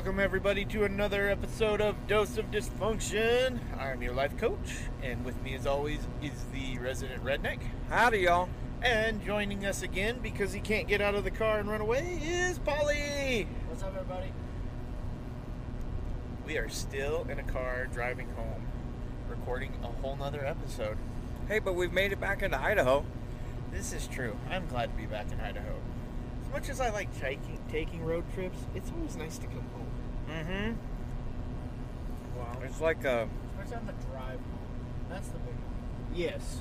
welcome everybody to another episode of Dose of Dysfunction. I'm your life coach, and with me, as always, is the resident redneck. Howdy, y'all. And joining us again because he can't get out of the car and run away is Polly. What's up, everybody? We are still in a car driving home, recording a whole nother episode. Hey, but we've made it back into Idaho. This is true. I'm glad to be back in Idaho. As much as I like taking taking road trips, it's always nice to come home. Mm-hmm. Wow. It's like a Especially on the drive. That's the big one. Yes.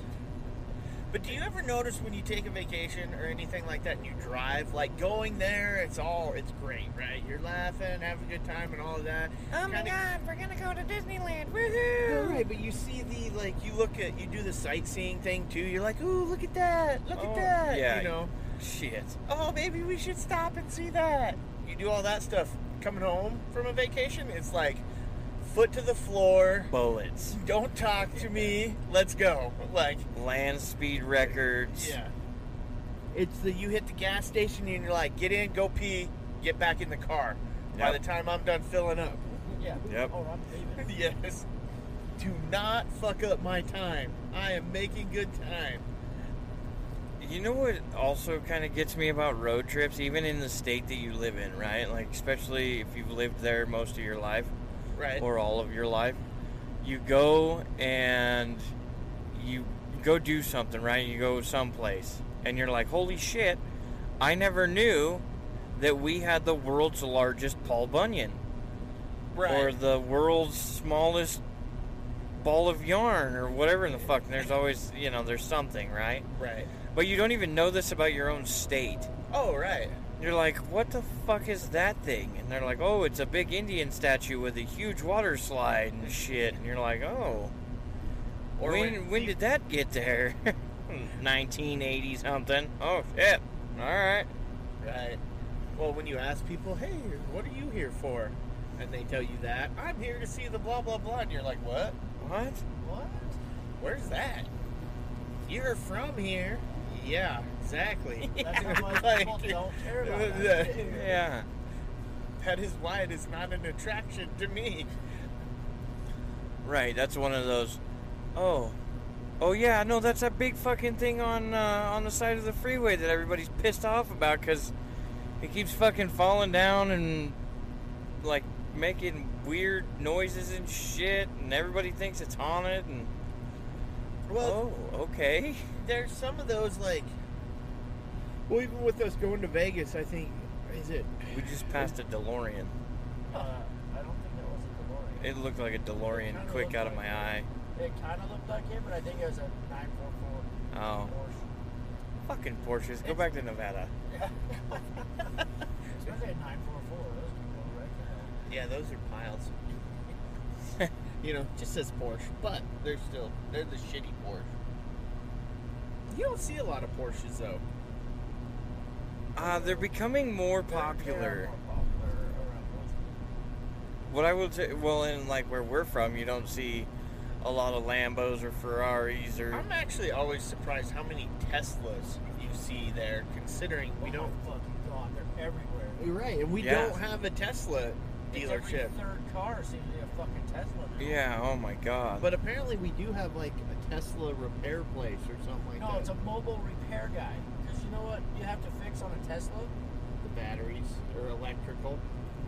But do you ever notice when you take a vacation or anything like that and you drive, like going there, it's all, it's great, right? You're laughing, having a good time and all of that. Oh my Kinda- god, we're gonna go to Disneyland. Yeah, Woohoo! right, but you see the, like, you look at, you do the sightseeing thing too. You're like, ooh, look at that, look Oh, at that. yeah. You know, Shit. oh, maybe we should stop and see that. You do all that stuff coming home from a vacation, it's like, foot to the floor, Bullets. don't talk to me, let's go. Like, Land speed records. Yeah. It's the you hit the gas station and you're like, get in, go pee, get back in the car. By the time I'm done filling up. Yeah. Yep. Oh, I'm leaving. yes. Do not fuck up my time. I am making good time. You know what also kind of gets me about road trips, even in the state that you live in, right? Like, especially if you've lived there most of your life Right. or all of your life. You go and you go do something, right? You go someplace and you're like, holy shit, I never knew that we had the world's largest Paul Bunyan. right. or the world's smallest ball of yarn or whatever in the fuck. And there's always, you know, there's something, right? right. But you don't even know this about your own state. Oh, right. You're like, what the fuck is that thing? And they're like, oh, it's a big Indian statue with a huge water slide and shit. And you're like, oh, Or when when when did that get there? 1980 something. Oh shit. All right. Right. Well, when you ask people, hey, what are you here for? And they tell you that, I'm here to see the blah, blah, blah. And you're like, what? What? What? Where's that? You're from here. Yeah, exactly. That's how much Like, people don't care about that. Yeah. That is why it is not an attraction to me. Right, that's one of those. Oh, oh yeah, no, that's that big fucking thing on uh, on the side of the freeway that everybody's pissed off about because it keeps fucking falling down and like making weird noises and shit, and everybody thinks it's haunted. And Well, oh, okay, there's some of those like. Well, even with us going to Vegas, I think is it. we just passed a DeLorean. Uh, I don't think that was a DeLorean. It looked like a DeLorean quick out of like my it. eye. It kind of looked like it, but I think it was a 944 Oh, Porsche. fucking Porsches! Go back to Nevada. Yeah. Especially a 944. Those can go right to. Yeah, those are piles. You know, just says Porsche, but they're still they're the shitty Porsche. You don't see a lot of Porsches though. Uh, they're becoming more They're- they're popular. more popular What I would say, well, in like where we're from, you don't see a lot of Lambos or Ferraris or. I'm actually always surprised how many Teslas you see there, considering we Oh don't. my fucking god, they're everywhere. You're right, and we Yeah. don't have a Tesla It's dealership. Every third car seems to be a fucking Tesla now. Yeah. Oh my God. But apparently, we do have like a Tesla repair place or something like No, that. No, it's a mobile repair guy. Because you know what you have to fix on a Tesla? the batteries or electrical.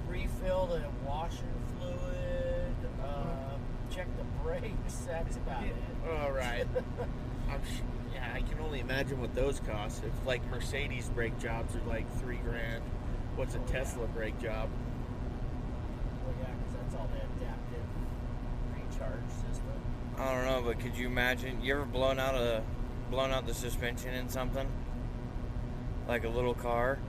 Refill the washer fluid, uh, check the brakes. That's about it. All right. I'm sh- yeah, I can only imagine what those cost. If like Mercedes brake jobs are like three grand, what's a Oh, yeah. Tesla brake job? Well, yeah, because that's all the adaptive recharge system. I don't know, but could you imagine? You ever blown out a, blown out the suspension in something? Like a little car.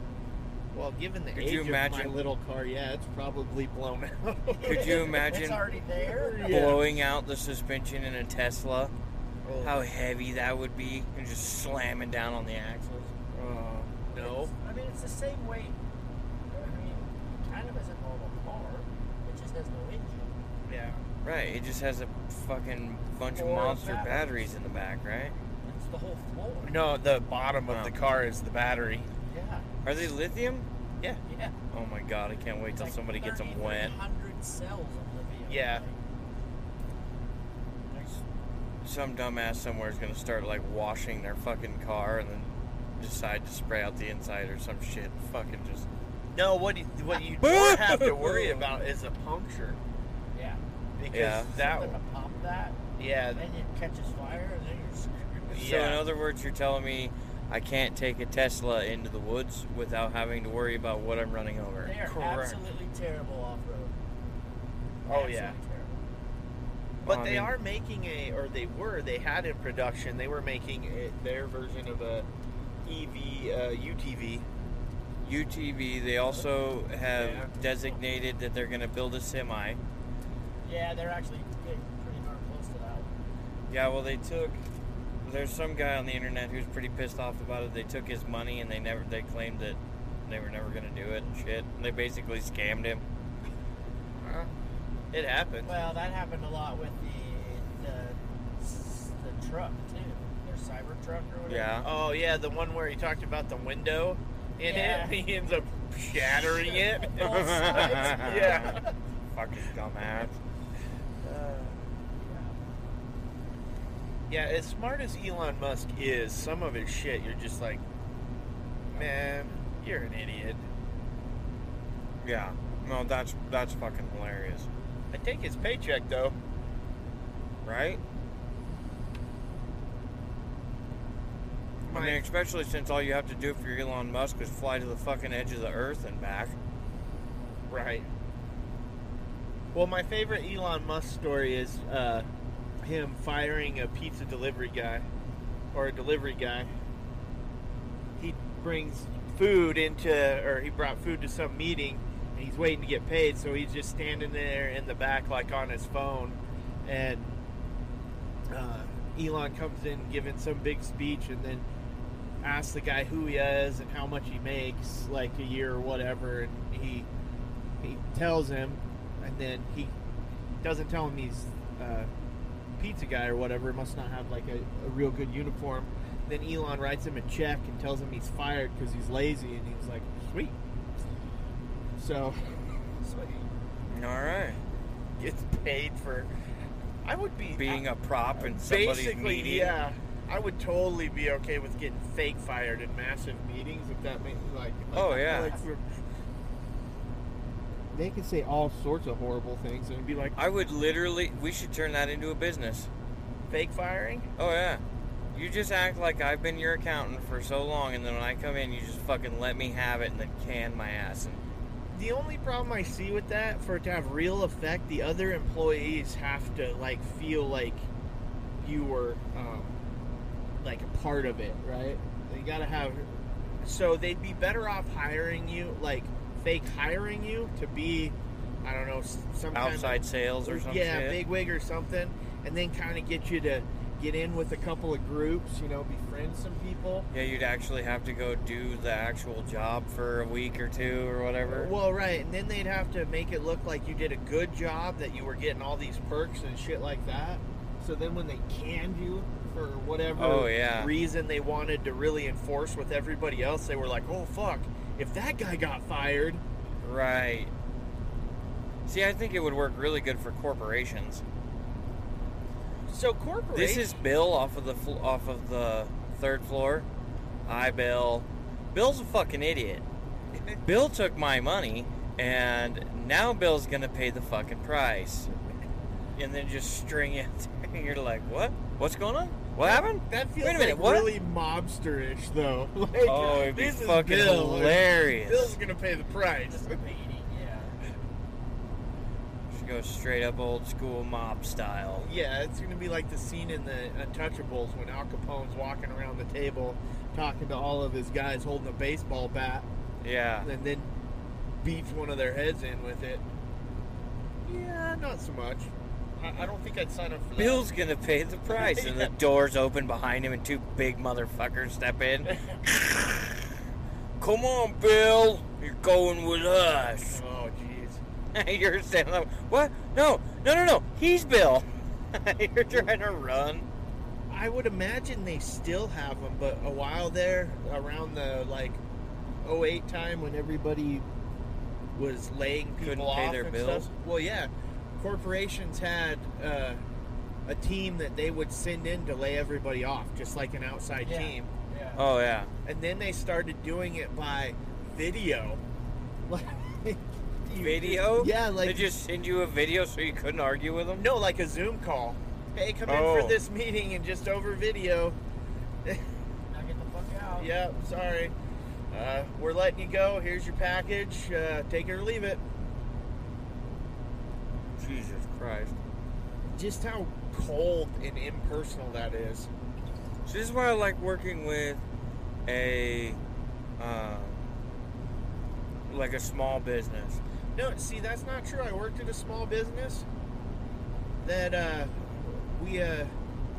Well, given the Could age you of imagine- my little car, yeah, it's probably blown out. Could you it's imagine already there. Yeah. blowing out the suspension in a Tesla? Oh, How heavy that would be, and just slamming down on the axles. uh, no. I mean, it's the same weight. I mean, kind of as a normal car. It just has no engine. Yeah. Right. It just has a fucking bunch of Or monster batteries. batteries in the back, right? It's the whole floor. No, the bottom of Oh. the car is the battery. Yeah. Are they lithium? Yeah. Yeah. Oh my god, I can't wait till Like somebody gets them wet. 3,300 cells on the vehicle. Yeah. Some dumbass somewhere is gonna start like washing their fucking car and then decide to spray out the inside or some shit. Fucking just. No, what you, what you don't have to worry about is a puncture yeah. Because Yeah. that Something to pump that, yeah and then it catches fire, and then you're screwed. So in other words, you're telling me I can't take a Tesla into the woods without having to worry about what I'm running over. They are Correct. absolutely terrible off road. Oh, yeah. But I they mean- are making a, or they were, they had in production, they were making a, their version of a EV, uh, UTV. UTV. They also have Yeah. designated that they're gonna build a semi. Yeah, they're actually getting pretty darn close to that. one. Yeah, well, they took. There's some guy on the internet who's pretty pissed off about it. They took his money and they never. They claimed that they were never gonna do it and shit. They basically scammed him. Huh? It happened. Well, that happened a lot with the the, the truck too. Their cyber truck or whatever. Yeah. Oh yeah, the one where he talked about the window in Yeah. it. He ends up shattering it. Both sides. yeah. Fucking dumbass. Yeah, as smart as Elon Musk is, some of his shit, you're just like, man, you're an idiot. Yeah. No, that's that's fucking hilarious, I take his paycheck though. right? I mean, especially since all you have to do for Elon Musk is fly to the fucking edge of the earth and back. Right. Well, my favorite Elon Musk story is uh, him firing a pizza delivery guy or a delivery guy. He brings food into, or he brought food to some meeting, and he's waiting to get paid, so he's just standing there in the back, like on his phone, and uh, Elon comes in giving some big speech, and then asks the guy who he is and how much he makes, like a year or whatever, and he he tells him, and then he doesn't tell him he's uh, pizza guy or whatever. Must not have like a, a real good uniform. Then Elon writes him a check and tells him he's fired because he's lazy, and he's like, "Sweet." So, sweet. All right. Gets paid for. I would be Being a prop in somebody's basically meeting. yeah. I would totally be okay with getting fake fired in massive meetings if that makes like. like Oh, yeah. like for- they could say all sorts of horrible things and be like I would literally. We should turn that into a business. fake firing. Oh yeah. You just act like I've been your accountant for so long, and then when I come in, you just fucking let me have it and then can my ass. And The only problem I see with that, for it to have real effect, the other employees have to like feel like you were um, like a part of it, right? They gotta have. So they'd be better off hiring you, like fake hiring you to be, I don't know, some kind of- outside sales or something. yeah, big wig or something, and then kind of get you to get in with a couple of groups, you know, befriend some people. Yeah, you'd actually have to go do the actual job for a week or two or whatever. Well, right, and then they'd have to make it look like you did a good job, that you were getting all these perks and shit like that. So then when they canned you for whatever Oh, yeah. reason they wanted to really enforce with everybody else, they were like, "Oh fuck, if that guy got fired." Right. See, I think it would work really good for corporations. So corporate. This is Bill off of the fl- off of the third floor. Hi, Bill. Bill's a fucking idiot. Bill took my money, and now Bill's gonna pay the fucking price. And then just string it. And you're like, what? What's going on? What happened? That feels Wait a minute, like what? really mobsterish, though. Like, Oh, it'd be this is fucking Bill. hilarious. Bill's gonna pay the price. Yeah. Should go straight up old school mob style. Yeah, it's gonna be like the scene in the Untouchables when Al Capone's walking around the table talking to all of his guys holding a baseball bat, Yeah. and then beats one of their heads in with it. Yeah, not so much. I, I don't think I'd sign up for that. Bill's gonna pay the price, and the doors open behind him, and two big motherfuckers step in. Come on, Bill, you're going with us. Oh, jeez. you're standing up. What? No, no, no, no. He's Bill. you're trying to run. I would imagine they still have them, but a while there, around the like 08 time when everybody was laying people Couldn't off pay their and bills? stuff. Well, yeah, corporations had uh, a team that they would send in to lay everybody off, just like an outside Yeah. team. Yeah. Oh yeah. And then they started doing it by video. Like you- Video? Yeah, like they just send you a video so you couldn't argue with them. no, like a Zoom call. Hey, come in Oh. for this meeting and just over video. Now get the fuck out. Yep, sorry. Uh, we're letting you go. Here's your package. Uh, take it or leave it. Jesus Christ. Just how cold and impersonal that is. So this is why I like working with a, uh, like a small business. No, see, that's not true. I worked at a small business that uh, we uh,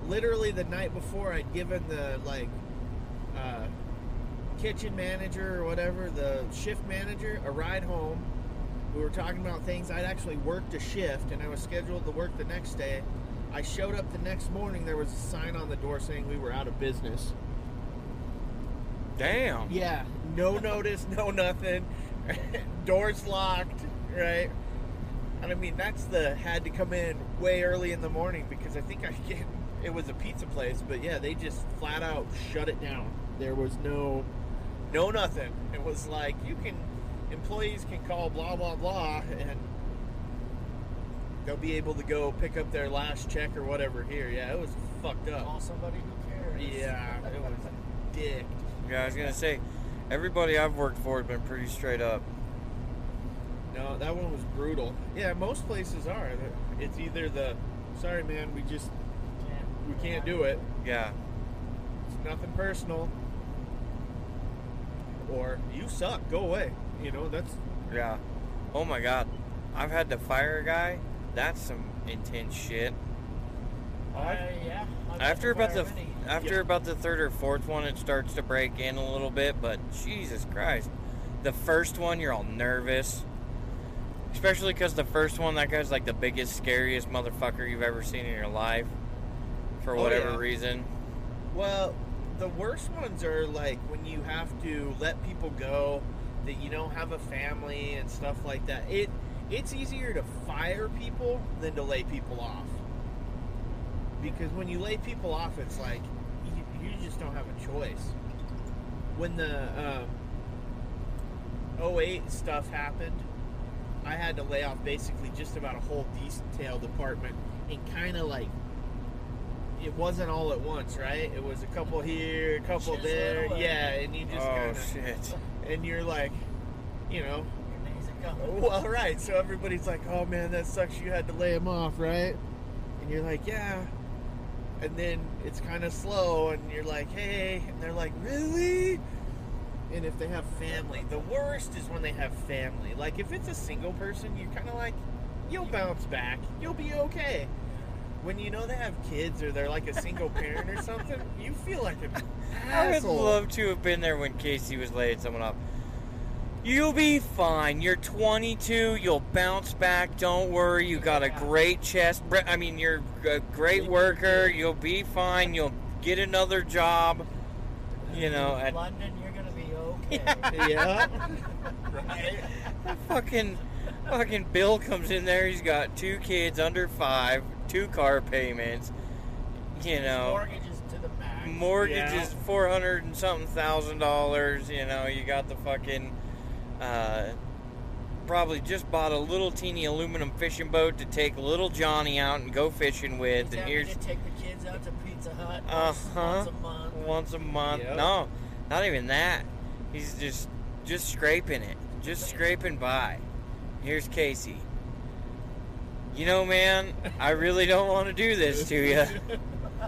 literally the night before I'd given the like uh, kitchen manager or whatever, the shift manager, a ride home. We were talking about things. I'd actually worked a shift and I was scheduled to work the next day. I showed up the next morning. There was a sign on the door saying we were out of business. Damn. Yeah, no notice, no nothing. Doors locked, right? And I mean, that's the had to come in way early in the morning because I think I get it was a pizza place, but yeah, they just flat out shut it down. There was no, no nothing. It was like you can, employees can call blah blah blah, and they'll be able to go pick up their last check or whatever here. Yeah, it was fucked up. Call somebody who cares. Yeah, it was dick. Yeah, I was gonna say, everybody I've worked for has been pretty straight up. No, that one was brutal. Yeah, most places are. It's either the, sorry man, we just Can't- we can't do it. Yeah. It's nothing personal. Or you suck, go away. You know that's Yeah. Oh my god. I've had to fire a guy. That's some intense shit. Uh, yeah. I've After about the many. after Yeah. about the third or fourth one, it starts to break in a little bit. But Jesus Christ, the first one you're all nervous, especially because the first one that guy's like the biggest, scariest motherfucker you've ever seen in your life, for Oh, whatever yeah. reason. well, the worst ones are like when you have to let people go that you don't have a family and stuff like that. It it's easier to fire people than to lay people off. Because when you lay people off, it's like you, you just don't have a choice. When the um, 08 stuff happened, I had to lay off basically just about a whole detail department and kind of like it wasn't all at once, right? It was a couple here, a couple Chisel there, yeah, and you just Oh kind of shit. And you're like, you know, oh, well, right. So everybody's like, "Oh man, that sucks. You had to lay him off, right?" And you're like, "Yeah." And then it's kind of slow, and you're like, "Hey," and they're like, "Really?" And if they have family, the worst is when they have family. Like if it's a single person, you're kind of like, "You'll bounce back. You'll be okay." When you know they have kids or they're like a single parent or something, you feel like an I would love to have been there when Casey was laying someone off. You'll be fine. You're 22. You'll bounce back. Don't worry. You got a great chest. I mean, you're a great worker. You'll be fine. You'll get another job. You know, and London, you're gonna be okay. yeah. right. fucking, fucking Bill comes in there. He's got two kids under five, two car payments. You know, Mortgages to the max. mortgage Yeah. is four hundred and something thousand dollars. You know, you got the fucking uh, probably just bought a little teeny aluminum fishing boat to take little Johnny out and go fishing with, He's and here's to take the kids out to Pizza Hut uh once, huh once a month. once a month. Yep. No, not even that. He's just just scraping it, just scraping by. Here's Casey. You know, man, I really don't want to do this to you.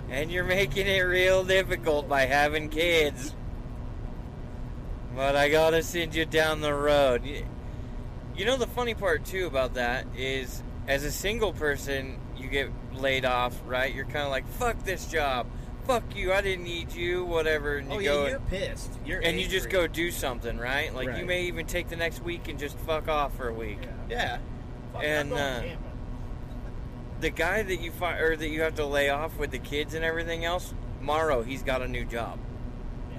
And you're making it real difficult by having kids. But I gotta send you down the road. You know, the funny part too about that is as a single person, you get laid off, right? You're kind of like, fuck this job. Fuck you, I didn't need you, whatever. And you Oh go yeah, you're pissed. You're and you just go do something, right? Like you may even take the next week and just fuck off for a week. Yeah. Yeah. Fuck, And, uh. The guy that you fi- or that you have to lay off with the kids and everything else, Morrow, he's got a new job.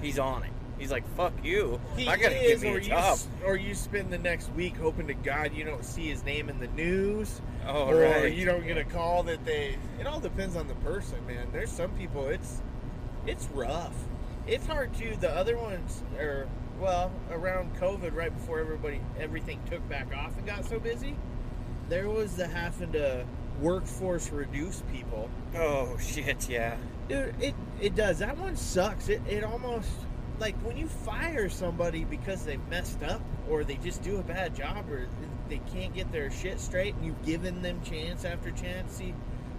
He's on it. He's like, "Fuck you! He I gotta is, give me or a you, job." or you spend the next week hoping to God you don't see his name in the news, Oh, or right. you don't get a call that they. It all depends on the person, man. There's some people it's it's rough. It's hard too. The other ones are well around COVID, right before everybody everything took back off and got so busy. There was the having to workforce reduce people. Oh shit! Yeah. Dude, it it does. That one sucks. It it almost like when you fire somebody because they messed up or they just do a bad job or they can't get their shit straight and you've given them chance after chance. See,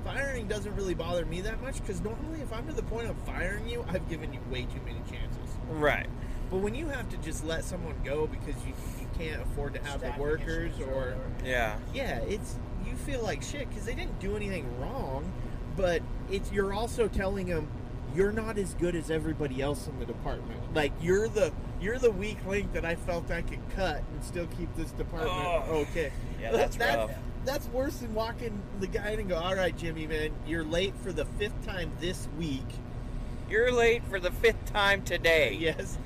firing doesn't really bother me that much because normally if I'm to the point of firing you, I've given you way too many chances. Right. But when you have to just let someone go because you, you can't afford to have the workers issues or. Yeah. yeah, it's you feel like shit because they didn't do anything wrong, but it's you're also telling them you're not as good as everybody else in the department. Like you're the you're the weak link that I felt I could cut and still keep this department Oh. okay. Yeah, that's That- rough. That's worse than walking the guy in and go, all right, Jimmy, man, you're late for the fifth time this week. You're late for the fifth time today. Yes.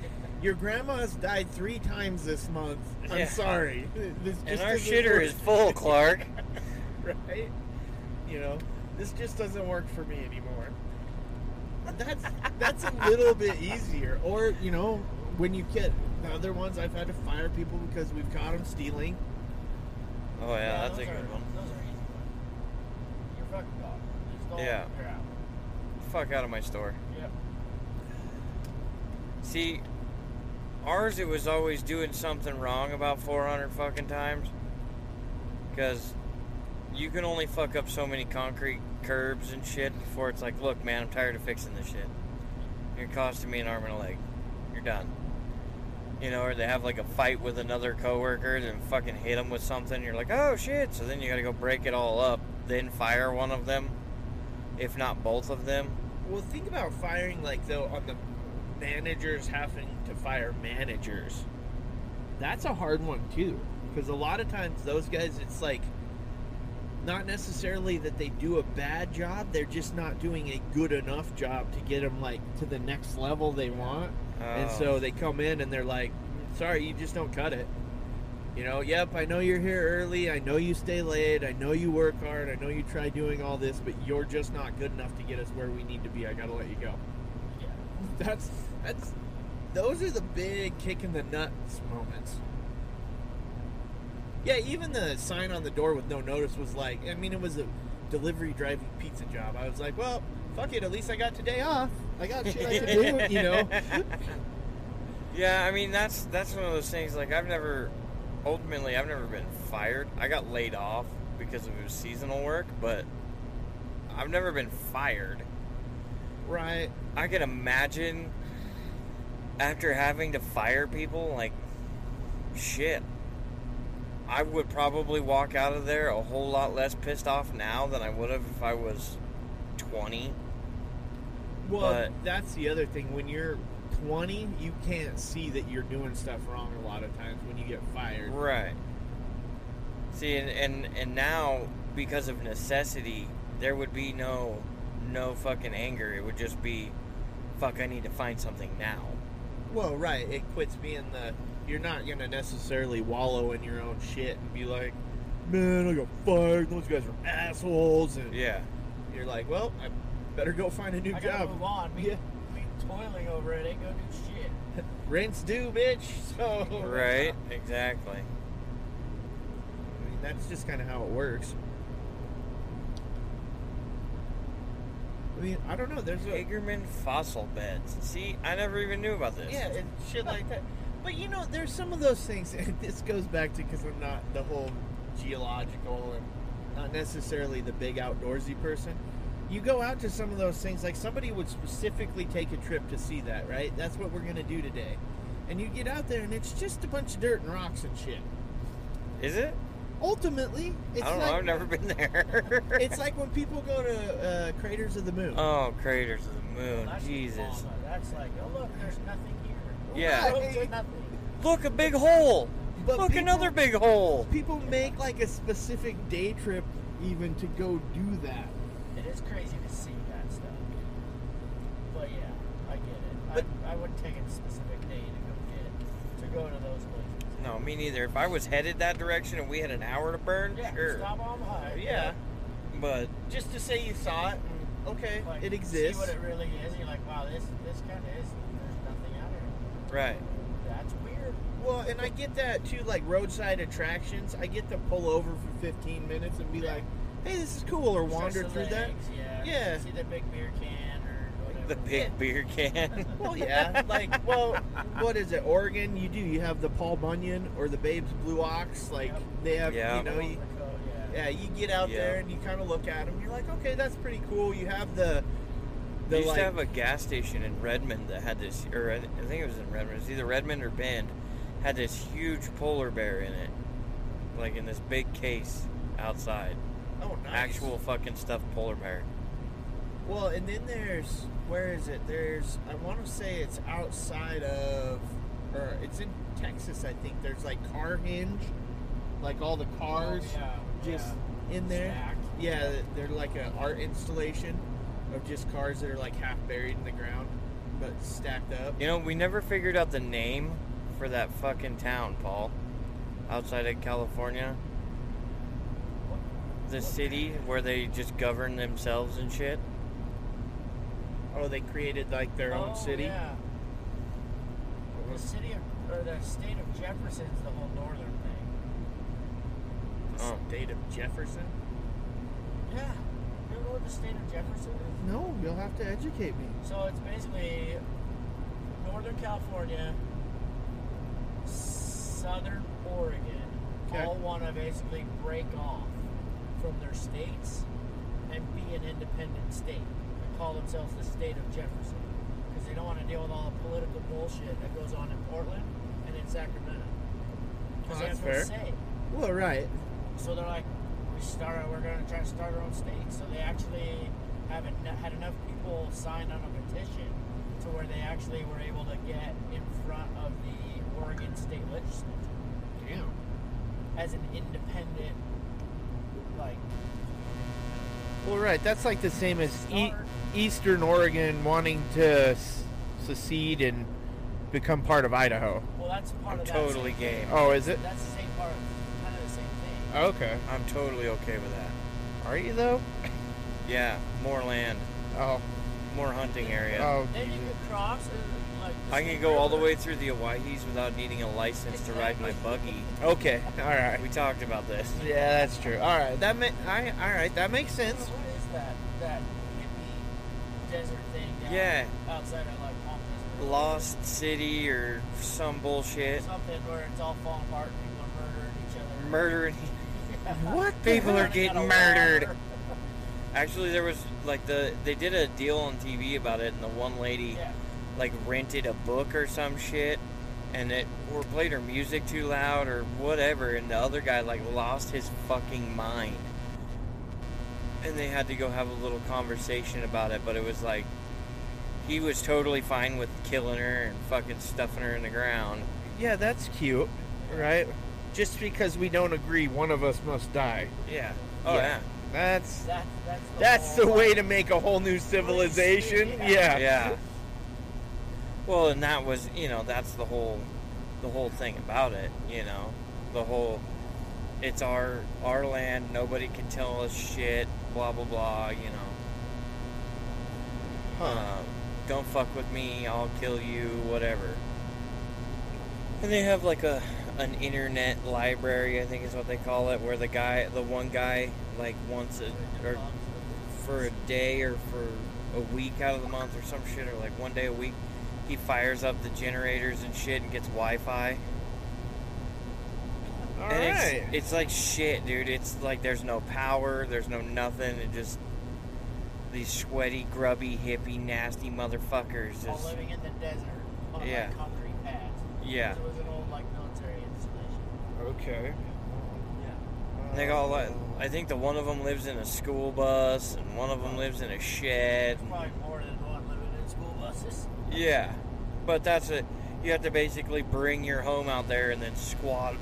Your grandma's died three times this month. I'm Yeah. sorry. This And our shitter work. is full, Clark. right? You know, this just doesn't work for me anymore. That's that's a little bit easier. Or you know, when you get the other ones, I've had to fire people because we've caught them stealing. Oh yeah, that's a good one. Those are easy ones. You're fucking gone. Yeah. You're out. Fuck out of my store. Yep. See, ours it was always doing something wrong about 400 fucking times. Because you can only fuck up so many concrete curbs and shit before it's like, look, man, I'm tired of fixing this shit. You're costing me an arm and a leg. You're done. You know, or they have like a fight with another coworker and fucking hit them with something. You're like, oh shit. So then you gotta go break it all up, then fire one of them, if not both of them. Well, think about firing like though on the managers having to fire managers. That's a hard one too, because a lot of times those guys, it's like not necessarily that they do a bad job; they're just not doing a good enough job to get them like to the next level they want. And Oh. so they come in and they're like, "Sorry, you just don't cut it." You know, yep, I know you're here early. I know you stay late. I know you work hard. I know you try doing all this, but you're just not good enough to get us where we need to be. I gotta let you go. Yeah. That's that's those are the big kick in the nuts moments. Yeah, even the sign on the door with no notice was like, I mean, it was a delivery driving pizza job. I was like, well, fuck it. At least I got today off. I got shit I can do, you know. Yeah, I mean that's that's one of those things. Like I've never, ultimately, I've never been fired. I got laid off because it was seasonal work, but I've never been fired. Right. I can imagine after having to fire people, like shit. I would probably walk out of there a whole lot less pissed off now than I would have if I was twenty. Well, But- that's the other thing. When you're 20, you can't see that you're doing stuff wrong a lot of times when you get fired. Right. See, and, and and now because of necessity, there would be no no fucking anger. It would just be, fuck, I need to find something now. Well, right. It quits being the. You're not going to necessarily wallow in your own shit and be like, man, I got fired. Those guys are assholes. And Yeah. you're like, well, I better go find a new I gotta job. move on. Me, Yeah. me toiling over it ain't gonna do shit. Rent's due, bitch. So. Right. Exactly. I mean, that's just kind of how it works. I mean, I don't know. There's a. Hagerman fossil beds. See, I never even knew about this. Yeah, and shit like that. But you know, there's some of those things, and this goes back to because I'm not the whole geological and not necessarily the big outdoorsy person. You go out to some of those things, like somebody would specifically take a trip to see that, right? That's what we're gonna do today. And you get out there, and it's just a bunch of dirt and rocks and shit. Is it? Ultimately, it's I don't like know. I've never been there. it's like when people go to uh, craters of the moon. oh, craters of the moon. That's Jesus. That's like, oh look, there's nothing. Yeah. Road. Look, a big hole. But Look, people- another big hole. People make like a specific day trip even to go do that. It is crazy to see that stuff. But yeah, I get it. But- I, I wouldn't take a specific day to go get it, to go to those places. No, me neither. If I was headed that direction and we had an hour to burn, Yeah, sure. stop on the highway. Yeah, But just to say you saw it. And, okay, Like, it exists. See what it really is. And you're like, wow, this this kind of is. There's nothing out here. Right. That's weird. Well, and I get that too, like roadside attractions. I get to pull over for 15 minutes and be Yeah. like, "Hey, this is cool," or wander through that. Yeah. Yeah. See the big beer can or whatever. The big beer can. Well, yeah, like, well, what is it? Oregon, you do. You have the Paul Bunyan or the Babes Blue Ox. Like, Yep. they have, Yeah. you know, you, yeah, you get out Yeah. there and you kind of look at them. You're like, okay, that's pretty cool. You have the They used like, to have a gas station in Redmond that had this, or I I think it was in Redmond. It was either Redmond or Bend. Had this huge polar bear in it, like in this big case outside. oh, nice. Actual fucking stuffed polar bear. Well, and then there's where is it? There's I want to say it's outside of, or it's in Texas. I think there's like Carhenge, like all the cars Oh, yeah, just yeah. in there. Stacked. Yeah, they're like an art installation of just cars that are like half buried in the ground, but stacked up. You know, we never figured out the name for that fucking town, Paul. Outside of California, the city where they just govern themselves and shit. Oh, they created like their own Oh, city. Yeah. The city of, or the state of Jefferson's the whole northern thing. Oh. The Oh. state of Jefferson. Yeah. You know what the state of Jefferson is? No, you'll have to educate me. So it's basically Northern California, Southern Oregon, Okay. all want to basically break off from their states and be an independent state and call themselves the state of Jefferson because they don't want to deal with all the political bullshit that goes on in Portland and in Sacramento. Because Oh, they that's fair. say. Well, right. So they're like, start. We're going to try to start our own state. So they actually haven't had enough people sign on a petition to where they actually were able to get in front of the Oregon State Legislature Damn. as an independent, like, Well, right. That's like the same as e- Eastern Oregon wanting to s- secede and become part of Idaho. well, that's part I'm of that. totally same game. Oh, is it? That's the same part, kind of the same thing. Okay. I'm totally okay with that. Are you though? Yeah, more land, Oh. more hunting area. Oh. Then you Jesus. could cross. And, like, I can Snake go all the way through the Owyhees without needing a license to ride my buggy. Okay. All right. We talked about this. Yeah, that's true. All right. That ma- I, all right. That makes sense. what is that? That hippie desert thing down Yeah. outside of like Palm Desert? Lost City or some bullshit. Something where it's all falling apart and people are murdering each other. Murdering. What? People are getting murdered. Actually, there was like the they did a deal on TV about it, and the one lady Yeah. like rented a book or some shit, and it or played her music too loud or whatever, and the other guy like lost his fucking mind, and they had to go have a little conversation about it. But it was like he was totally fine with killing her and fucking stuffing her in the ground. Yeah, that's cute, right? Just because we don't agree, one of us must die. Yeah. Oh Yeah. yeah. That's That, that's the, that's the way to make a whole new civilization. Yeah. Yeah. yeah. Well, and that was, you know, that's the whole, the whole thing about it. You know, the whole, it's our our land. Nobody can tell us shit. Blah blah blah. You know, Huh. um, don't fuck with me. I'll kill you. Whatever. And they have like a an internet library, I think is what they call it, where the guy, the one guy, like once a or for a day or for a week out of the month or some shit, or like one day a week, he fires up the generators and shit and gets Wi-Fi. All and right. it's, it's like shit, dude. It's like there's no power, there's no nothing. It just these sweaty, grubby, hippie, nasty motherfuckers. All Just living in the desert on Yeah. like concrete pads. yeah. It was an old like. Okay. Yeah. They got like I think the one of them lives in a school bus and one of them lives in a shed. There's probably more than one living in school buses. Yeah, but that's a you have to basically bring your home out there and then squat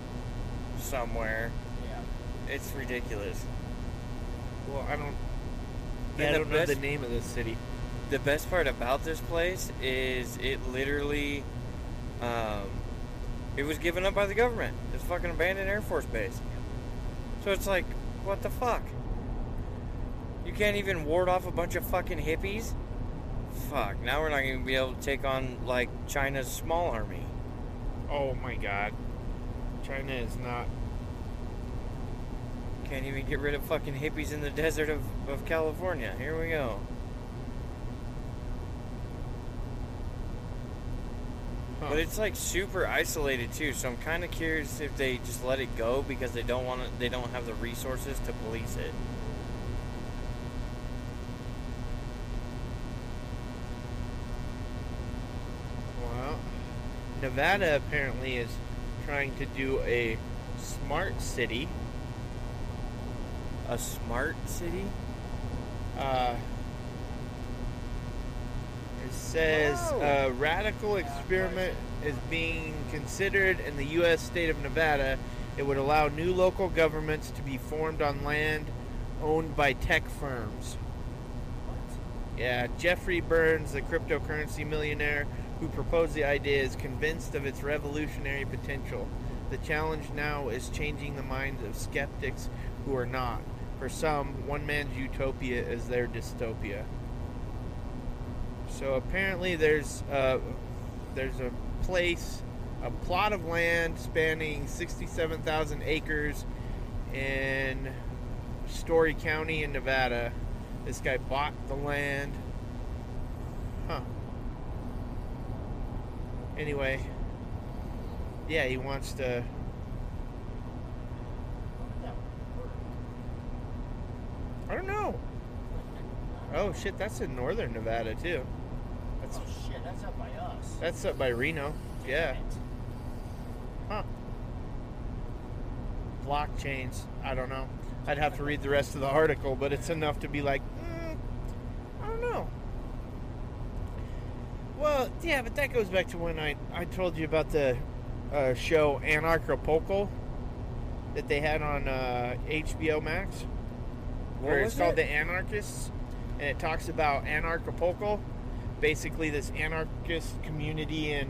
somewhere. Yeah. It's ridiculous. Well, I don't. And I don't know the name of this city. The best part about this place is it literally, um, It was given up by the government. It's fucking abandoned Air Force base. So it's like, what the fuck? You can't even ward off a bunch of fucking hippies? Fuck, now we're not going to be able to take on, like, China's small army. Oh my god. China is not. Can't even get rid of fucking hippies in the desert of, of California. Here we go. Huh. But it's like super isolated too, so I'm kind of curious if they just let it go because they don't want to. They don't have the resources to police it. Well, Nevada apparently is trying to do a smart city. A smart city? Uh, says a radical experiment is being considered in the U.S. state of Nevada. It would allow new local governments to be formed on land owned by tech firms. What? Yeah, Jeffrey Berns, the cryptocurrency millionaire who proposed the idea, is convinced of its revolutionary potential. The challenge now is changing the minds of skeptics who are not. For some, one man's utopia is their dystopia. So apparently, there's uh, there's a place, a plot of land spanning 67,000 acres in Storey County in Nevada. This guy bought the land. Huh. Anyway, yeah, he wants to. I don't know. Oh shit, that's in northern Nevada too. That's Oh shit, that's up by us. that's up by Reno. Yeah. Huh. Blockchains. I don't know. I'd have to read the rest of the article, but it's enough to be like, mm, I don't know. Well, yeah, but that goes back to when I, I told you about the uh, show Anarchapulco that they had on uh, HBO Max, What where was it's called it? The Anarchists, and it talks about Anarchapulco, basically this anarchist community in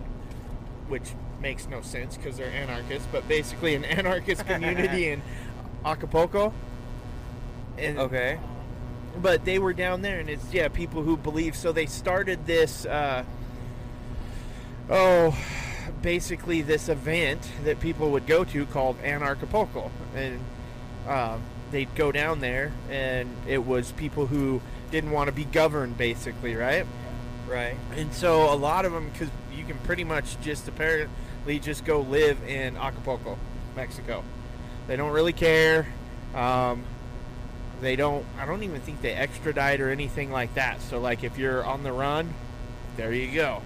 which makes no sense because they're anarchists, but basically an anarchist community in Acapulco. And Okay. but they were down there, and it's yeah, people who believe. So they started this. Uh, oh, basically this event that people would go to called Anarchapulco, and um, they'd go down there, and it was people who didn't want to be governed, basically, right? Right. And so a lot of them, because you can pretty much just apparently just go live in Acapulco, Mexico. They don't really care. Um, they don't. I don't even think they extradite or anything like that. So like, if you're on the run, there you go.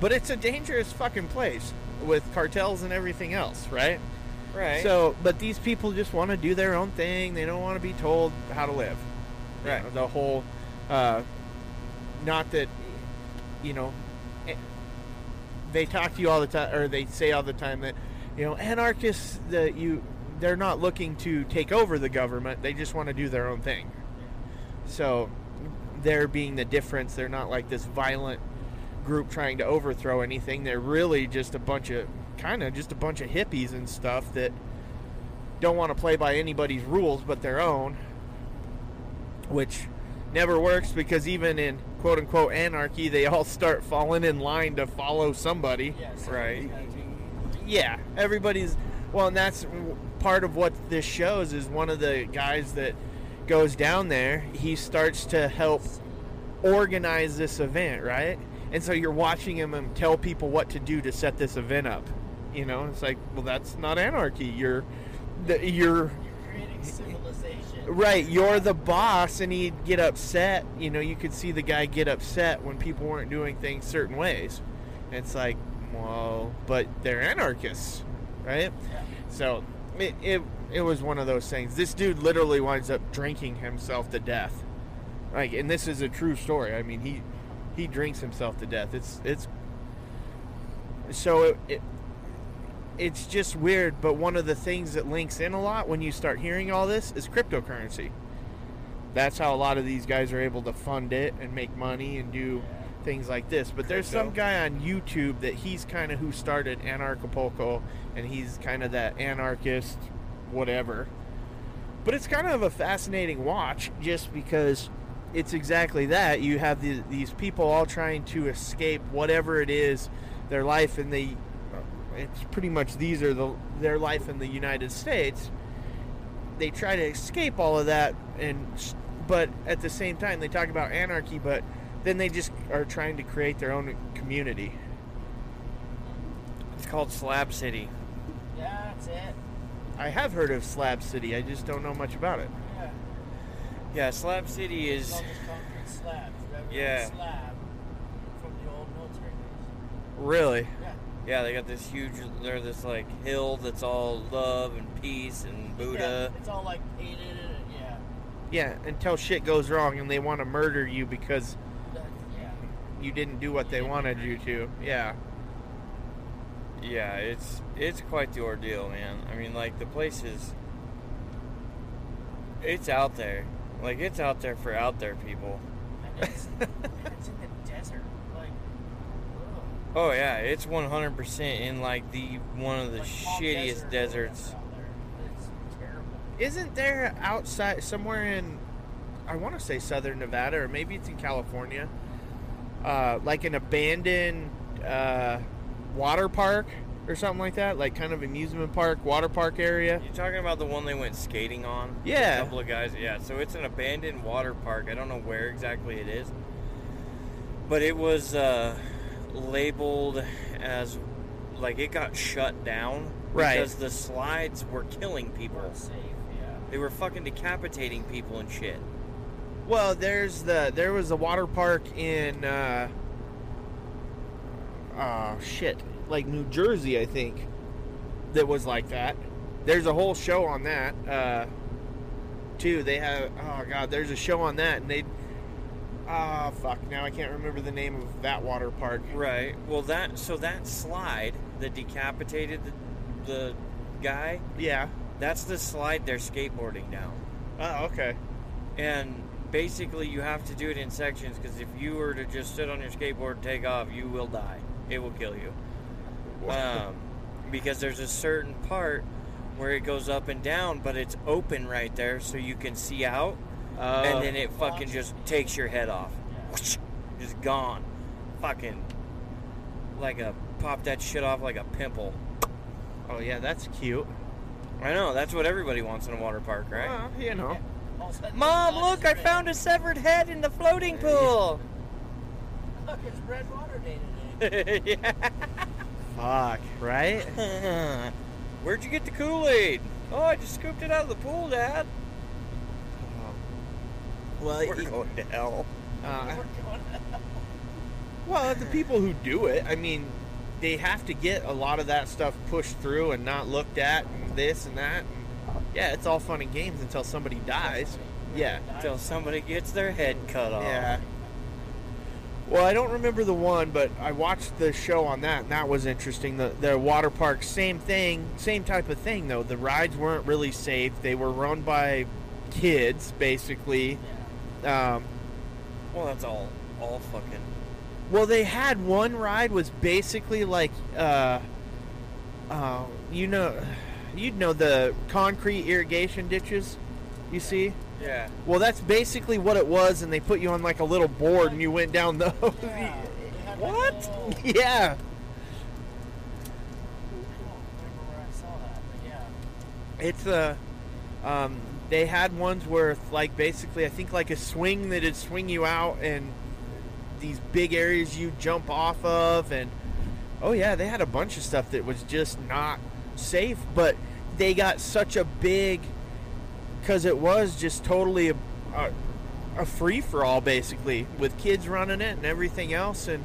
But it's a dangerous fucking place with cartels and everything else, right? Right. So, but these people just want to do their own thing. They don't want to be told how to live. You Right. know, the whole, uh, not that, you know, eh, they talk to you all the time, or they say all the time that, you know, anarchists that you, they're not looking to take over the government. They just want to do their own thing. So, there being the difference, they're not like this violent group trying to overthrow anything. They're really just a bunch of kind of just a bunch of hippies and stuff that don't want to play by anybody's rules but their own, which never works because even in quote unquote anarchy, they all start falling in line to follow somebody. Yes. Right. Yeah, everybody's well, and that's part of what this shows is one of the guys that goes down there. He starts to help organize this event, right? And so you're watching him and tell people what to do to set this event up. You know, it's like, well, that's not anarchy. You're, the, you're You're. Right. You're the boss, and he'd get upset. You know, you could see the guy get upset when people weren't doing things certain ways. It's like, well, but they're anarchists, right? Yeah. So it, it it was one of those things. This dude literally winds up drinking himself to death. Like, and this is a true story. I mean, he he drinks himself to death. It's it's so it, it it's just weird. But one of the things that links in a lot when you start hearing all this is cryptocurrency. That's how a lot of these guys are able to fund it and make money and do things like this. But there's some guy on YouTube that he's kind of who started Anarchapulco, and he's kind of that anarchist, whatever. But it's kind of a fascinating watch, just because it's exactly that. You have the, these people all trying to escape whatever it is, their life and the. It's pretty much these are the their life in the United States. They try to escape all of that, and but at the same time they talk about anarchy, but then they just are trying to create their own community. It's called Slab City. Yeah, that's it. I have heard of Slab City. I just don't know much about it. Yeah. Yeah, Slab City is concrete slabs. Yeah. Slab from the old military days. Really? Yeah. Yeah, they got this huge they're this like hill that's all love and peace and Buddha. Yeah, it's all like painted yeah. Yeah. Until shit goes wrong and they want to murder you because That, yeah. you didn't do what they wanted you to. Yeah. Yeah, it's it's quite the ordeal, man. I mean, like the place is it's out there. Like it's out there for out there people. And it's, and it's in the desert. Like, ugh. Oh yeah, it's 100% in like the one of the Like shittiest Desert deserts. whatever out there. It's terrible. Isn't there outside somewhere in I want to say southern Nevada or maybe it's in California, uh, like an abandoned uh, water park or something like that, like kind of amusement park, water park area. You're talking about the one they went skating on? Yeah. A couple of guys. Yeah, so it's an abandoned water park. I don't know where exactly it is. But it was uh, labeled as like it got shut down Right. because the slides were killing people. Safe, yeah. They were fucking decapitating people and shit. Well, there's the there was a water park in uh, uh shit, like New Jersey, I think, that was like that. There's a whole show on that. Uh, too. They have oh god, there's a show on that, and they ah fuck. Now I can't remember the name of that water park. Right. Well, that so that slide that decapitated the, the guy, Yeah. that's the slide they're skateboarding down. Oh, okay. And basically, you have to do it in sections because if you were to just sit on your skateboard and take off, you will die. It will kill you. Um, because there's a certain part where it goes up and down, but it's open right there, so you can see out, Uh, and then it fucking just takes your head off, Yeah. just gone, fucking like a pop that shit off like a pimple. oh yeah, that's cute. I know that's what everybody wants in a water park, right? Well, you know. All of a sudden, Mom, look! I is found a severed head in the floating pool. Look, it's red water day today. yeah. Fuck, right? Where'd you get the Kool Aid? Oh, I just scooped it out of the pool, Dad. Well, We're going to hell. uh, We're going to- Well, the people who do it, I mean, they have to get a lot of that stuff pushed through and not looked at, and this and that. And yeah, it's all fun and games until somebody dies. Yeah. Until somebody gets their head cut off. Yeah. Well, I don't remember the one, but I watched the show on that, and that was interesting. The the water park, same thing, same type of thing though. The rides weren't really safe. They were run by kids, basically. Yeah. Um, Well, that's all, all fucking. Well, they had one ride was basically like, uh, uh, you know, you'd know the concrete irrigation ditches. You see? Yeah. Well, that's basically what it was, and they put you on like a little board, and you went down those. Yeah, they had like what? yeah. I don't remember where I saw that, but yeah. It's uh, um, they had ones where like basically I think like a swing that'd swing you out and these big areas you jump off of and oh yeah they had a bunch of stuff that was just not safe but they got such a big because it was just totally a, a, a free for all basically with kids running it and everything else and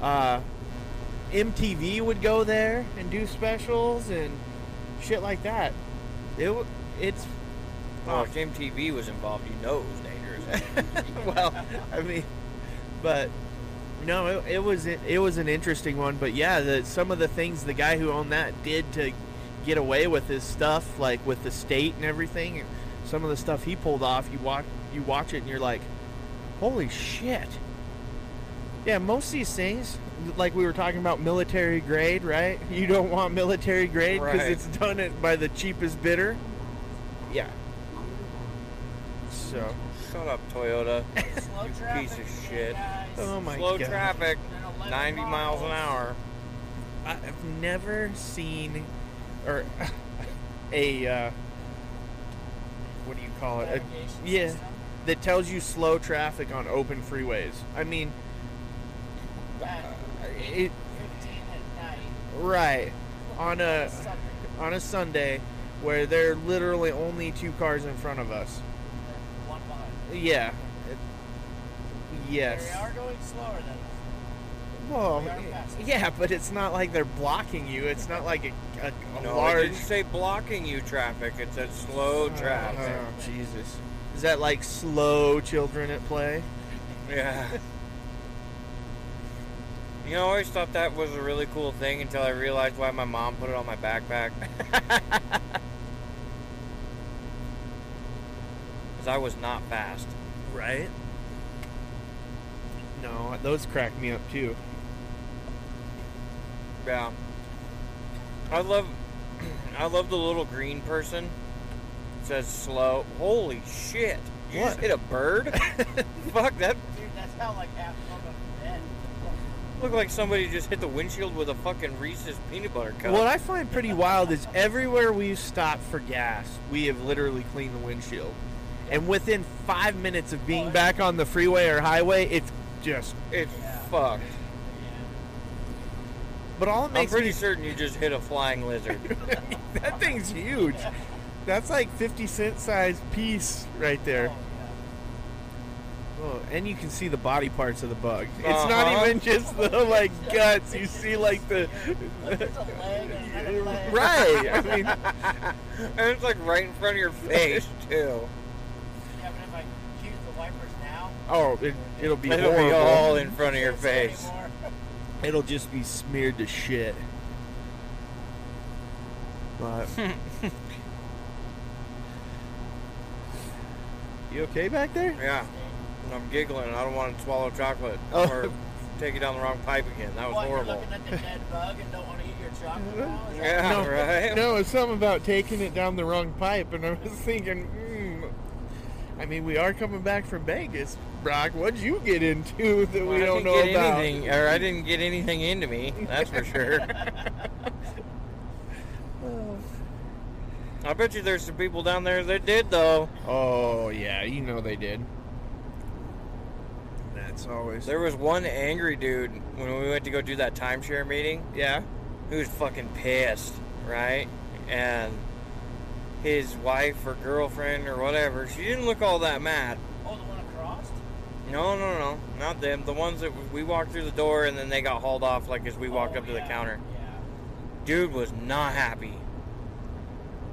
uh, MTV would go there and do specials and shit like that. It it's Well, if MTV was involved, you know it was dangerous. well, I mean, but no, it, it was it was an interesting one. But yeah, the, some of the things the guy who owned that did to get away with his stuff, like with the state and everything, some of the stuff he pulled off, you watch you watch it and you're like, holy shit. Yeah, most of these things, like we were talking about military grade, right? You don't want military grade because Right. it's done it by the cheapest bidder. Yeah. So, Shut up, Toyota. Slow You traffic piece of again, shit. guys. oh my Slow god. traffic, 90 miles an hour. I've never seen, or a, uh, what do you call it? A- yeah, that tells you slow traffic on open freeways. I mean, At it 15 at night. right on a on a Sunday where there are literally only two cars in front of us. One behind. Yeah. It- yes. They are going slower than us. Well, They are yeah, but it's not like they're blocking you. It's not like a, a, a No, it large. didn't say blocking you traffic. It said slow uh-huh. traffic. Oh, Jesus. Is that like slow children at play? Yeah. You know, I always thought that was a really cool thing until I realized why my mom put it on my backpack. Because I was not fast. Right. No, those crack me up too. Yeah. I love I love the little green person. It says slow. Holy shit. You just hit a bird? Fuck that Dude, that's how like half of them dead. looked like somebody just hit the windshield with a fucking Reese's peanut butter cup. What I find pretty wild is everywhere we've stopped for gas, we have literally cleaned the windshield. And within five minutes of being back on the freeway or highway, it's just. it's Yeah. fucked. But all it makes I'm pretty me certain you just hit a flying lizard. that thing's huge. That's like 50 cent size piece right there. Oh, Oh, and you can see the body parts of the bug. It's not Uh-huh. even just the like guts. You see like the yeah. Look, there's a leg and another leg. right. I mean, and it's like right in front of your face too. Oh, it, it'll be It'll horrible. be all in front of your face. It'll just be smeared to shit. But you okay back there? Yeah. I'm giggling. I don't want to swallow chocolate Oh. or take it down the wrong pipe again. That was What, you're horrible. looking at the dead bug and don't want to eat your chocolate now? Yeah, no, right. No, it's something about taking it down the wrong pipe, and I was thinking, mm, I mean, we are coming back from Vegas, Brock. What'd you get into that we I don't didn't know get about? anything, or I didn't get anything into me. That's for sure. I bet you there's some people down there that did though. Oh yeah, you know they did. That's always There was one angry dude when we went to go do that timeshare meeting. yeah. who was fucking pissed, right? And his wife or girlfriend or whatever, she didn't look all that mad. Oh, the one across? No, no, no, not them. The ones that we walked through the door and then they got hauled off, like as we oh, walked Oh, up to the counter. Yeah. Dude was not happy.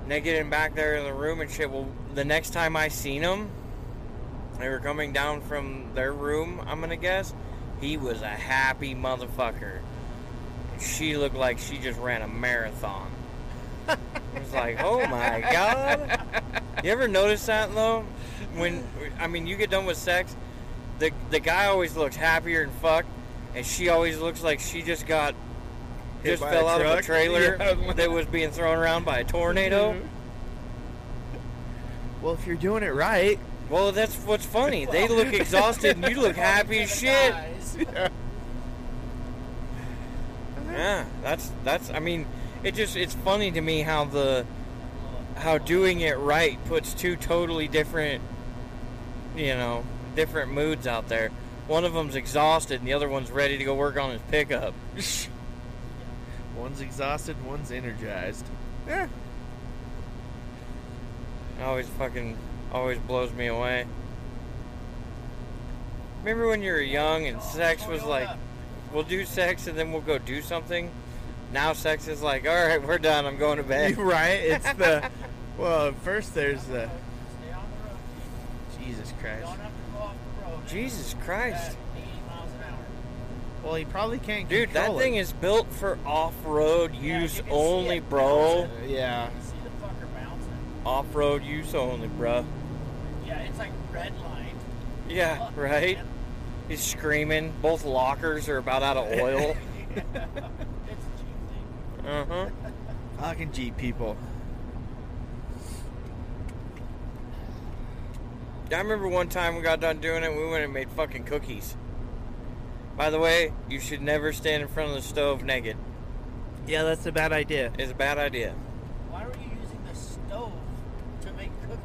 And they get him back there in the room and shit. Well, the next time I seen him, they were coming down from their room. I'm gonna guess. He was a happy motherfucker. She looked like she just ran a marathon. It was like, oh my god. You ever notice that though? When I mean, you get done with sex, the the guy always looks happier and fucked, and she always looks like she just got Hit just fell out of a trailer Yeah. that was being thrown around by a tornado. Mm-hmm. Well, if you're doing it right, Well, that's what's funny. They look exhausted, and you look happy as shit. Guys. Yeah, that's that's. I mean, it just it's funny to me how the how doing it right puts two totally different, you know, different moods out there. One of them's exhausted, and the other one's ready to go work on his pickup. one's exhausted, one's energized. Yeah. It always fucking always blows me away. Remember when you were young and sex was like, we'll do sex and then we'll go do something. Now sex is like, all right, we're done. I'm going to bed. right? It's the well. First, there's the Stay on the road. Jesus Christ. don't have to go off the road. Jesus Christ. At 80 miles an hour. Well, he probably can't. Dude, that control thing is built for off-road Yeah, use you only, bro. bouncing. Yeah. You see the fucker bouncing. Off-road use only, bro. Yeah, it's like red line. Yeah, right. He's screaming. Both lockers are about out of oil. it's a cheap thing. Uh huh. Fucking Jeep people. I remember one time we got done doing it. We went and made fucking cookies. By the way, you should never stand in front of the stove naked. Yeah, that's a bad idea. It's a bad idea. Why were you using the stove to make cookies?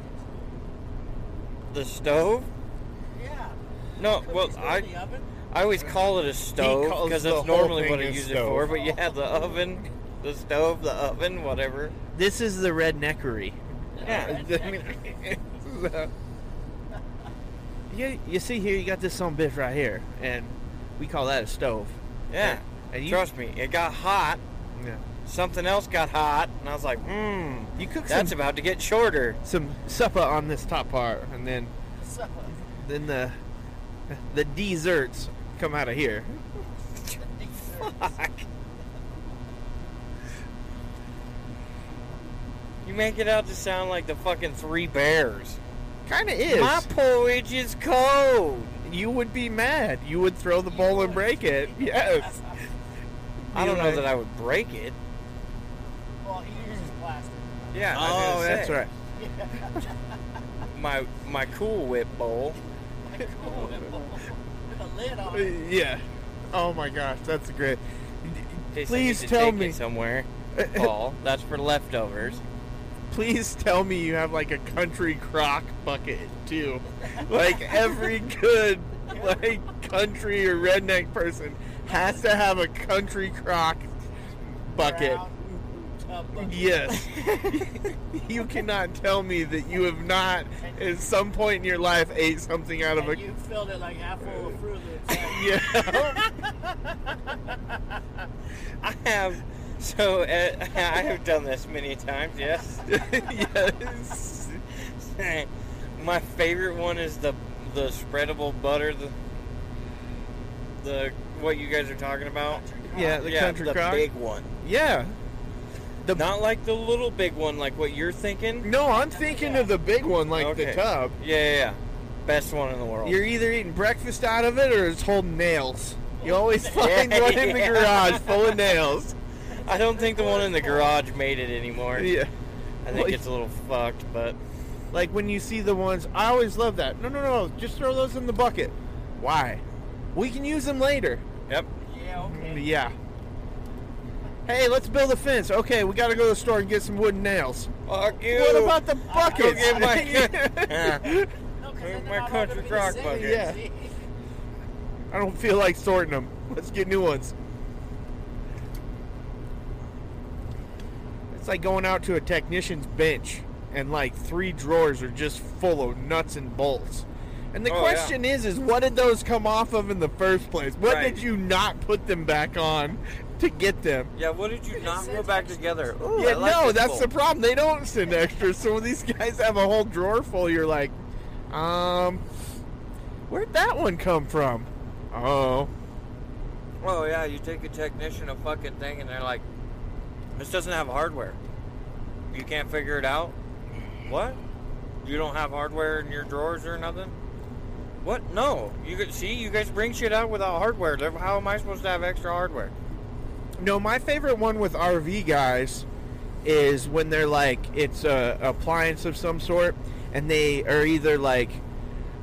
The stove? Yeah. No, Cookies well, I the oven? I always call it a stove because that's normally what I use it for. But yeah, the oven, the stove, the oven, whatever. This is the redneckery. Yeah. you, you see here, you got this on biff right here, and we call that a stove. Yeah. And you, Trust me, it got hot. Yeah. Something else got hot, and I was like, hmm, You cook that's some, about to get shorter. some supper on this top part, and then So, then the the desserts come out of here. Fuck. You make it out to sound like the fucking three bears. Kind of is. My porridge is cold. you would be mad. You would throw the bowl and break it. Yes. I don't know that I would break it. well, he uses plastic. Yeah. Oh, that's right. My my Cool Whip bowl. Like, cool. Whip bowl with a lid on it. Uh, yeah. Oh my gosh, that's great. in case I Please tell me. somewhere. Paul, that's for leftovers. Please tell me you have like a country crock bucket too. Like every good like country or redneck person has to have a country crock bucket. Bucket. Yes. you cannot tell me that you have not at some point in your life ate something out of a you filled it like half full of Fruit yeah. I have so uh, I have done this many times. Yes. yes. My favorite one is the the spreadable butter. The the what you guys are talking about. Yeah, the yeah, country the crock. big one. Yeah. The Not like the little big one, like what you're thinking. No, I'm thinking of the big one, like the tub. Yeah, yeah, yeah. Best one in the world. You're either eating breakfast out of it or it's holding nails. You always find Yeah, one in the garage full of nails. I don't think the one in the garage made it anymore. Yeah. I think Well, it's a little fucked, but Like when you see the ones, I always love that. No, no, no, just throw those in the bucket. Why? We can use them later. yep. Yeah, okay. Mm, yeah. Hey, let's build a fence. Okay, we got to go to the store and get some wooden nails. Fuck you. What about the Go buckets? get my Yeah. No, 'cause Where's then my they're not all country gonna crock bucket? Yeah. I don't feel like sorting them. Let's get new ones. It's like going out to a technician's bench and like three drawers are just full of nuts and bolts. And the Oh, question is is what did those come off of in the first place? What Right. did you not put them back on to get them? Yeah, what did you not go back together? Ooh, yeah, like no, that's bowl. the problem. They don't send extras. So when these guys have a whole drawer full, you're like, um, where'd that one come from? Oh, Oh yeah, you take a technician a fucking thing and they're like, this doesn't have hardware. You can't figure it out. What? You don't have hardware in your drawers or nothing? What? No. You could see you guys bring shit out without hardware. How am I supposed to have extra hardware? No, my favorite one with RV guys is when they're like it's a appliance of some sort, and they are either like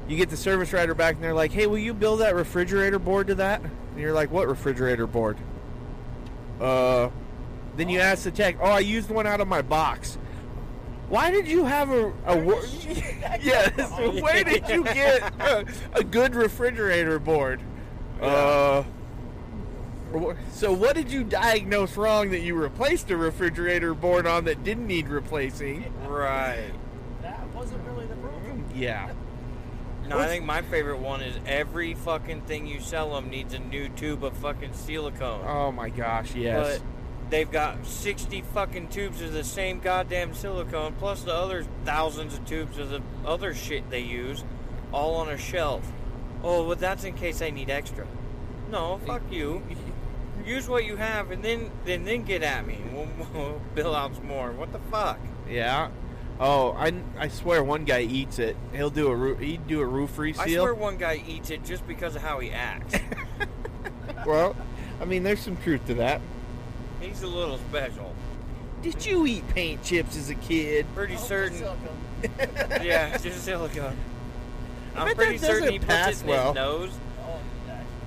you get the service writer back and they're like, "Hey, will you build that refrigerator board to that?" And you're like, "What refrigerator board?" Uh, then you ask the tech, "Oh, I used one out of my box." Why did you have a, a wor- did you get yes? from? Where did you get a, a good refrigerator board? Uh, so what did you diagnose wrong that you replaced a refrigerator board on that didn't need replacing? Right. That wasn't really the problem. Yeah. No, I think my favorite one is every fucking thing you sell them needs a new tube of fucking silicone. Oh my gosh, yes. But they've got 60 fucking tubes of the same goddamn silicone, plus the other thousands of tubes of the other shit they use, all on a shelf. Oh, well, that's in case I need extra. No, fuck you. Use what you have, and then then then get at me. We'll, we'll bill out some more. What the fuck? Yeah. Oh, I, I swear one guy eats it. He'll do a roo- he'd do a roof reseal. I swear one guy eats it just because of how he acts. Well, I mean, there's some truth to that. He's a little special. Did you eat paint chips as a kid? Pretty Oh, certain. Yeah, just silicone. I I'm bet pretty that certain doesn't he puts it in well. his nose Oh,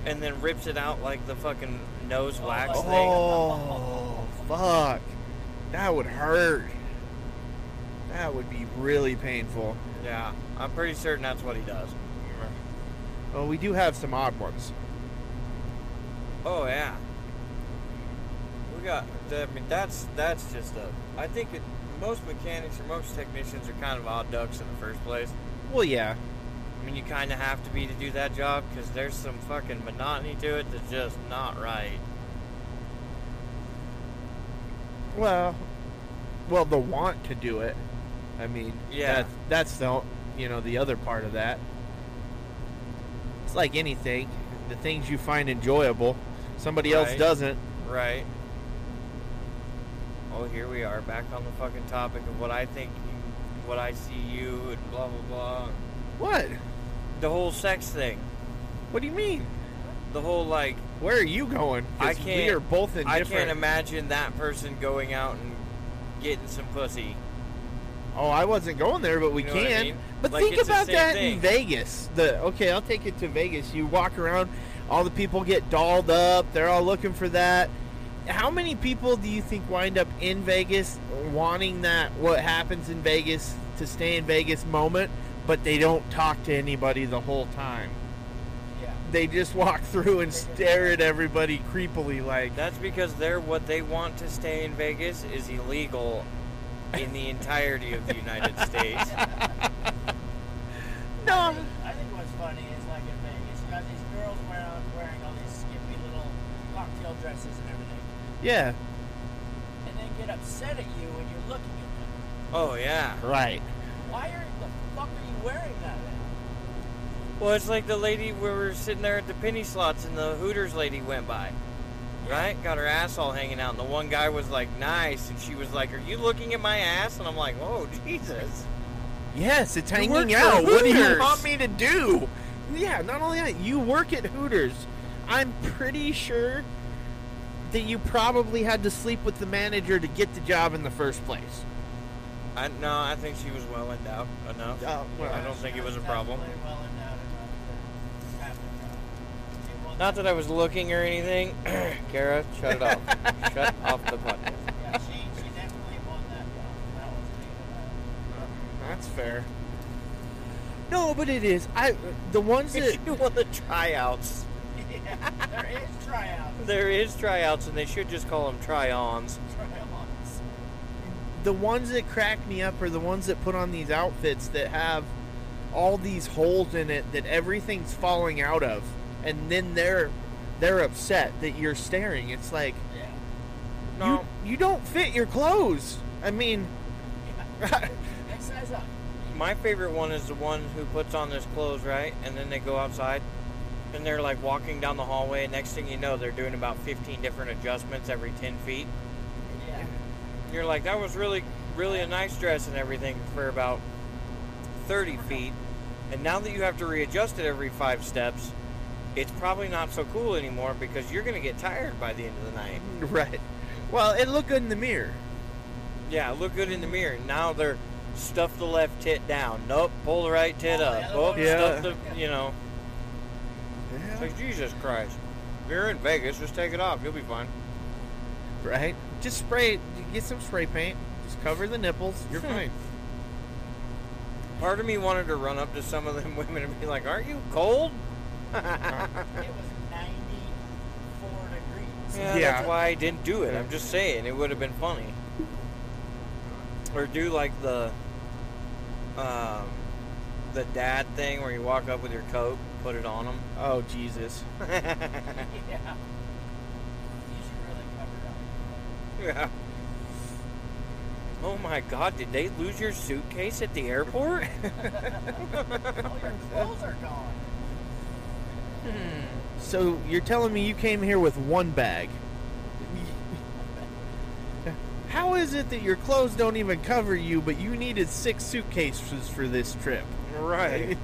and then rips it out like the fucking nose Oh, wax like- thing. Oh, fuck. That would hurt. That would be really painful. Yeah, I'm pretty certain that's what he does. Well, we do have some odd ones. Oh yeah. Got. I mean, that's that's just a. I think it, most mechanics or most technicians are kind of odd ducks in the first place. Well, yeah. I mean, you kind of have to be to do that job because there's some fucking monotony to it that's just not right. Well, well, the want to do it. I mean, Yeah. That's, that's the you know the other part of that. It's like anything. The things you find enjoyable, somebody else doesn't. Right. Oh, here we are back on the fucking topic of what I think, you, what I see you, and blah blah blah. What? The whole sex thing. What do you mean? The whole like, Where are you going? I can't. We are both in I different. can't imagine that person going out and getting some pussy. Oh, I wasn't going there, but we You know what I can. mean? But Like, think about that thing. in Vegas. The okay, I'll take it to Vegas. You walk around, all the people get dolled up. They're all looking for that. How many people do you think wind up in Vegas wanting that? What happens in Vegas to stay in Vegas moment, but they don't talk to anybody the whole time. Yeah. They just walk through and stare at everybody creepily, like. That's because they're what they want to stay in Vegas is illegal in the entirety of the United States. No. think, I think what's funny is like in Vegas, you got these girls wearing wearing all these skimpy little cocktail dresses and everything, Yeah. and then get upset at you when you're looking at them. Oh yeah. Right. Why are the fuck are you wearing that? Then? Well, it's like the lady we were sitting there at the penny slots and the Hooters lady went by. Right? Got her ass all hanging out, and the one guy was like, nice. And she was like, Are you looking at my ass? And I'm like, Whoa, Jesus. Yes, it's hanging work out. What do you want me to do? Yeah, not only that, you work at Hooters. I'm pretty sure that you probably had to sleep with the manager to get the job in the first place. I, no, I think she was well endowed enough. Oh, well. I don't think it was a problem. well endowed enough to have the job. She won Not that I was looking or anything. Kara, shut it off. shut off the podcast. Yeah, she, she definitely won that job. That That's fair. No, but it is. I the ones that she won the tryouts. Yeah, there is tryouts. There is tryouts, and they should just call them try-ons. Tryouts. the ones that crack me up are the ones that put on these outfits that have all these holes in it that everything's falling out of, and then they're they're upset that you're staring. It's like Yeah. No, you you don't fit your clothes. I mean, yeah. Next size up. my favorite one is the one who puts on this clothes, right? And then they go outside, and they're like walking down the hallway. Next thing you know, they're doing about 15 different adjustments every 10 feet. Yeah. You're like, that was really, really a nice dress and everything for about 30 feet. And now that you have to readjust it every five steps, it's probably not so cool anymore because you're going to get tired by the end of the night. right. Well, it looked good in the mirror. Yeah, look good in the mirror. Now they're stuff the left tit down. Nope, pull the right tit Oh, up. Oh. Yeah. stuff the, you know. It's like, Jesus Christ. If you're in Vegas, just take it off. You'll be fine. Right. Just spray. it. Get some spray paint. Just cover the nipples. You're Hmm. fine. Part of me wanted to run up to some of them women and be like, aren't you cold? It was 94 degrees. Yeah, Yeah. that's why I didn't do it. I'm just saying it would have been funny. Or do like the um, the dad thing where you walk up with your coat, put it on them. Oh Jesus. yeah. Really cover it up. yeah. Oh my God! Did they lose your suitcase at the airport? All your clothes are gone. hmm. So you're telling me you came here with one bag? how is it that your clothes don't even cover you, but you needed six suitcases for this trip? Right.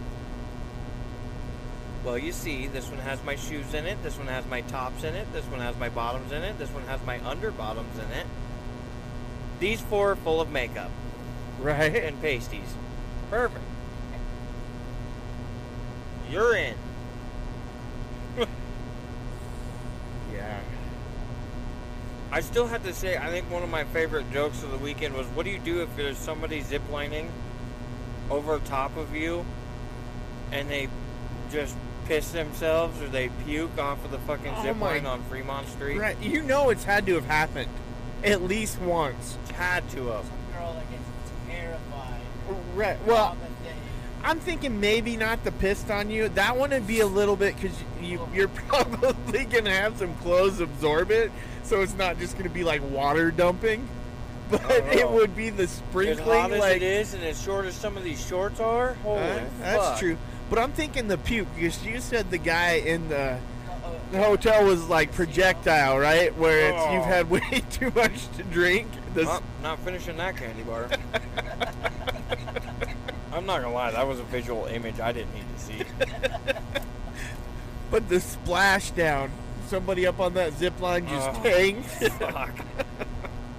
Well, you see, this one has my shoes in it. This one has my tops in it. This one has my bottoms in it. This one has my underbottoms in it. These four are full of makeup Right. and pasties. Perfect. You're in. Yeah. I still have to say, I think one of my favorite jokes of the weekend was, "What do you do if there's somebody ziplining over top of you, and they just piss themselves or they puke off of the fucking Oh zip line on Fremont Street?" Right. You know it's had to have happened at least once. It's Had to have. Some girl that gets terrified. Right. Well, on the day. I'm thinking maybe not the pissed on you. That one would be a little bit because you, you're probably gonna have some clothes absorb it, so it's not just gonna be like water dumping, but it Oh. would be the sprinkling. As hot as like it is, and as short as some of these shorts are, holy Uh, that's true. But I'm thinking the puke because you said the guy in the, hotel was like projectile, right? Where it's you've Oh. had way too much to drink. The, Well, not finishing that candy bar. I'm not gonna lie, that was a visual image I didn't need to see. but the splashdown, somebody up on that zip line just Oh. Fuck.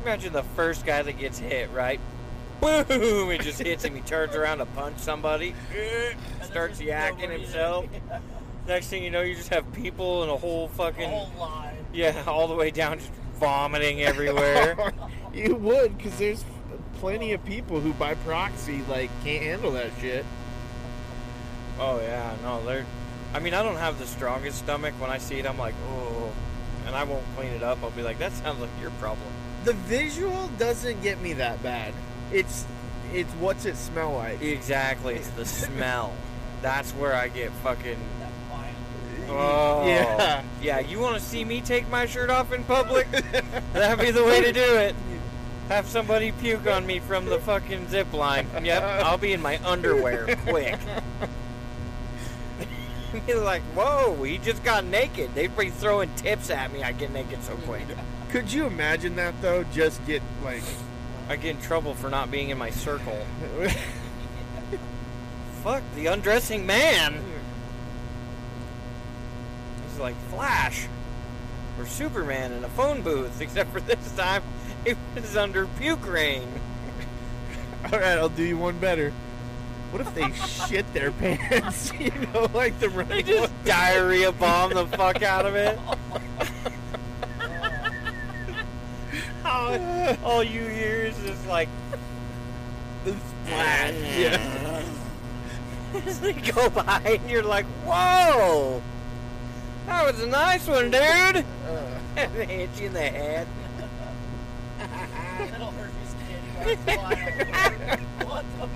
Imagine the first guy that gets hit, right? Boom! It just hits him. He turns around to punch somebody. Starts there's yakking himself. Next thing you know, you just have people in a whole fucking whole yeah, all the way down, just vomiting everywhere. you would, because there's plenty of people who, by proxy, like can't handle that shit. oh yeah, no, they're. I mean, I don't have the strongest stomach. When I see it, I'm like, oh, and I won't clean it up. I'll be like, that sounds like your problem. The visual doesn't get me that bad. It's it's what's it smell like. Exactly, it's the smell. That's where I get fucking. Oh. Yeah. Yeah, you want to see me take my shirt off in public? That'd be the way to do it. Have somebody puke on me from the fucking zip line. Yep, I'll be in my underwear quick. You're like, whoa, he just got naked. They'd be throwing tips at me. I get naked so quick. Could you imagine that though? Just get like I get in trouble for not being in my circle. Fuck, the undressing man. It's like Flash or Superman in a phone booth, except for this time it was under puke rain. All right, I'll do you one better. What if they shit their pants? You know, like the They running just one? diarrhea bomb the fuck out of it. All, all you hear is just like the splash. Yeah. as they go by, and you're like, whoa, that was a nice one, dude. Uh, And they hit you in the head. Little herpes kid runs wild.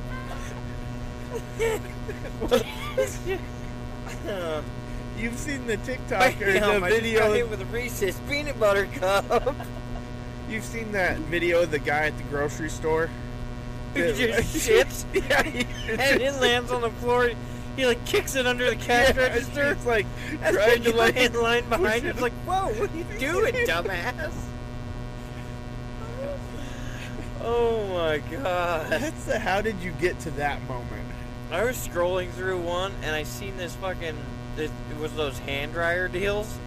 What the You've seen the TikTok or Bam, the I video. hit with a Reese's peanut butter cup. You've seen that video of the guy at the grocery store. Who just shits yeah, and it lands on the floor. He like kicks it under the cash Yeah, register. It's like And trying to like in line behind you. it. It's like, whoa, what are you doing, dumbass? Oh my god. That's the how did you get to that moment? I was scrolling through one and I seen this fucking. It, it was those hand dryer deals.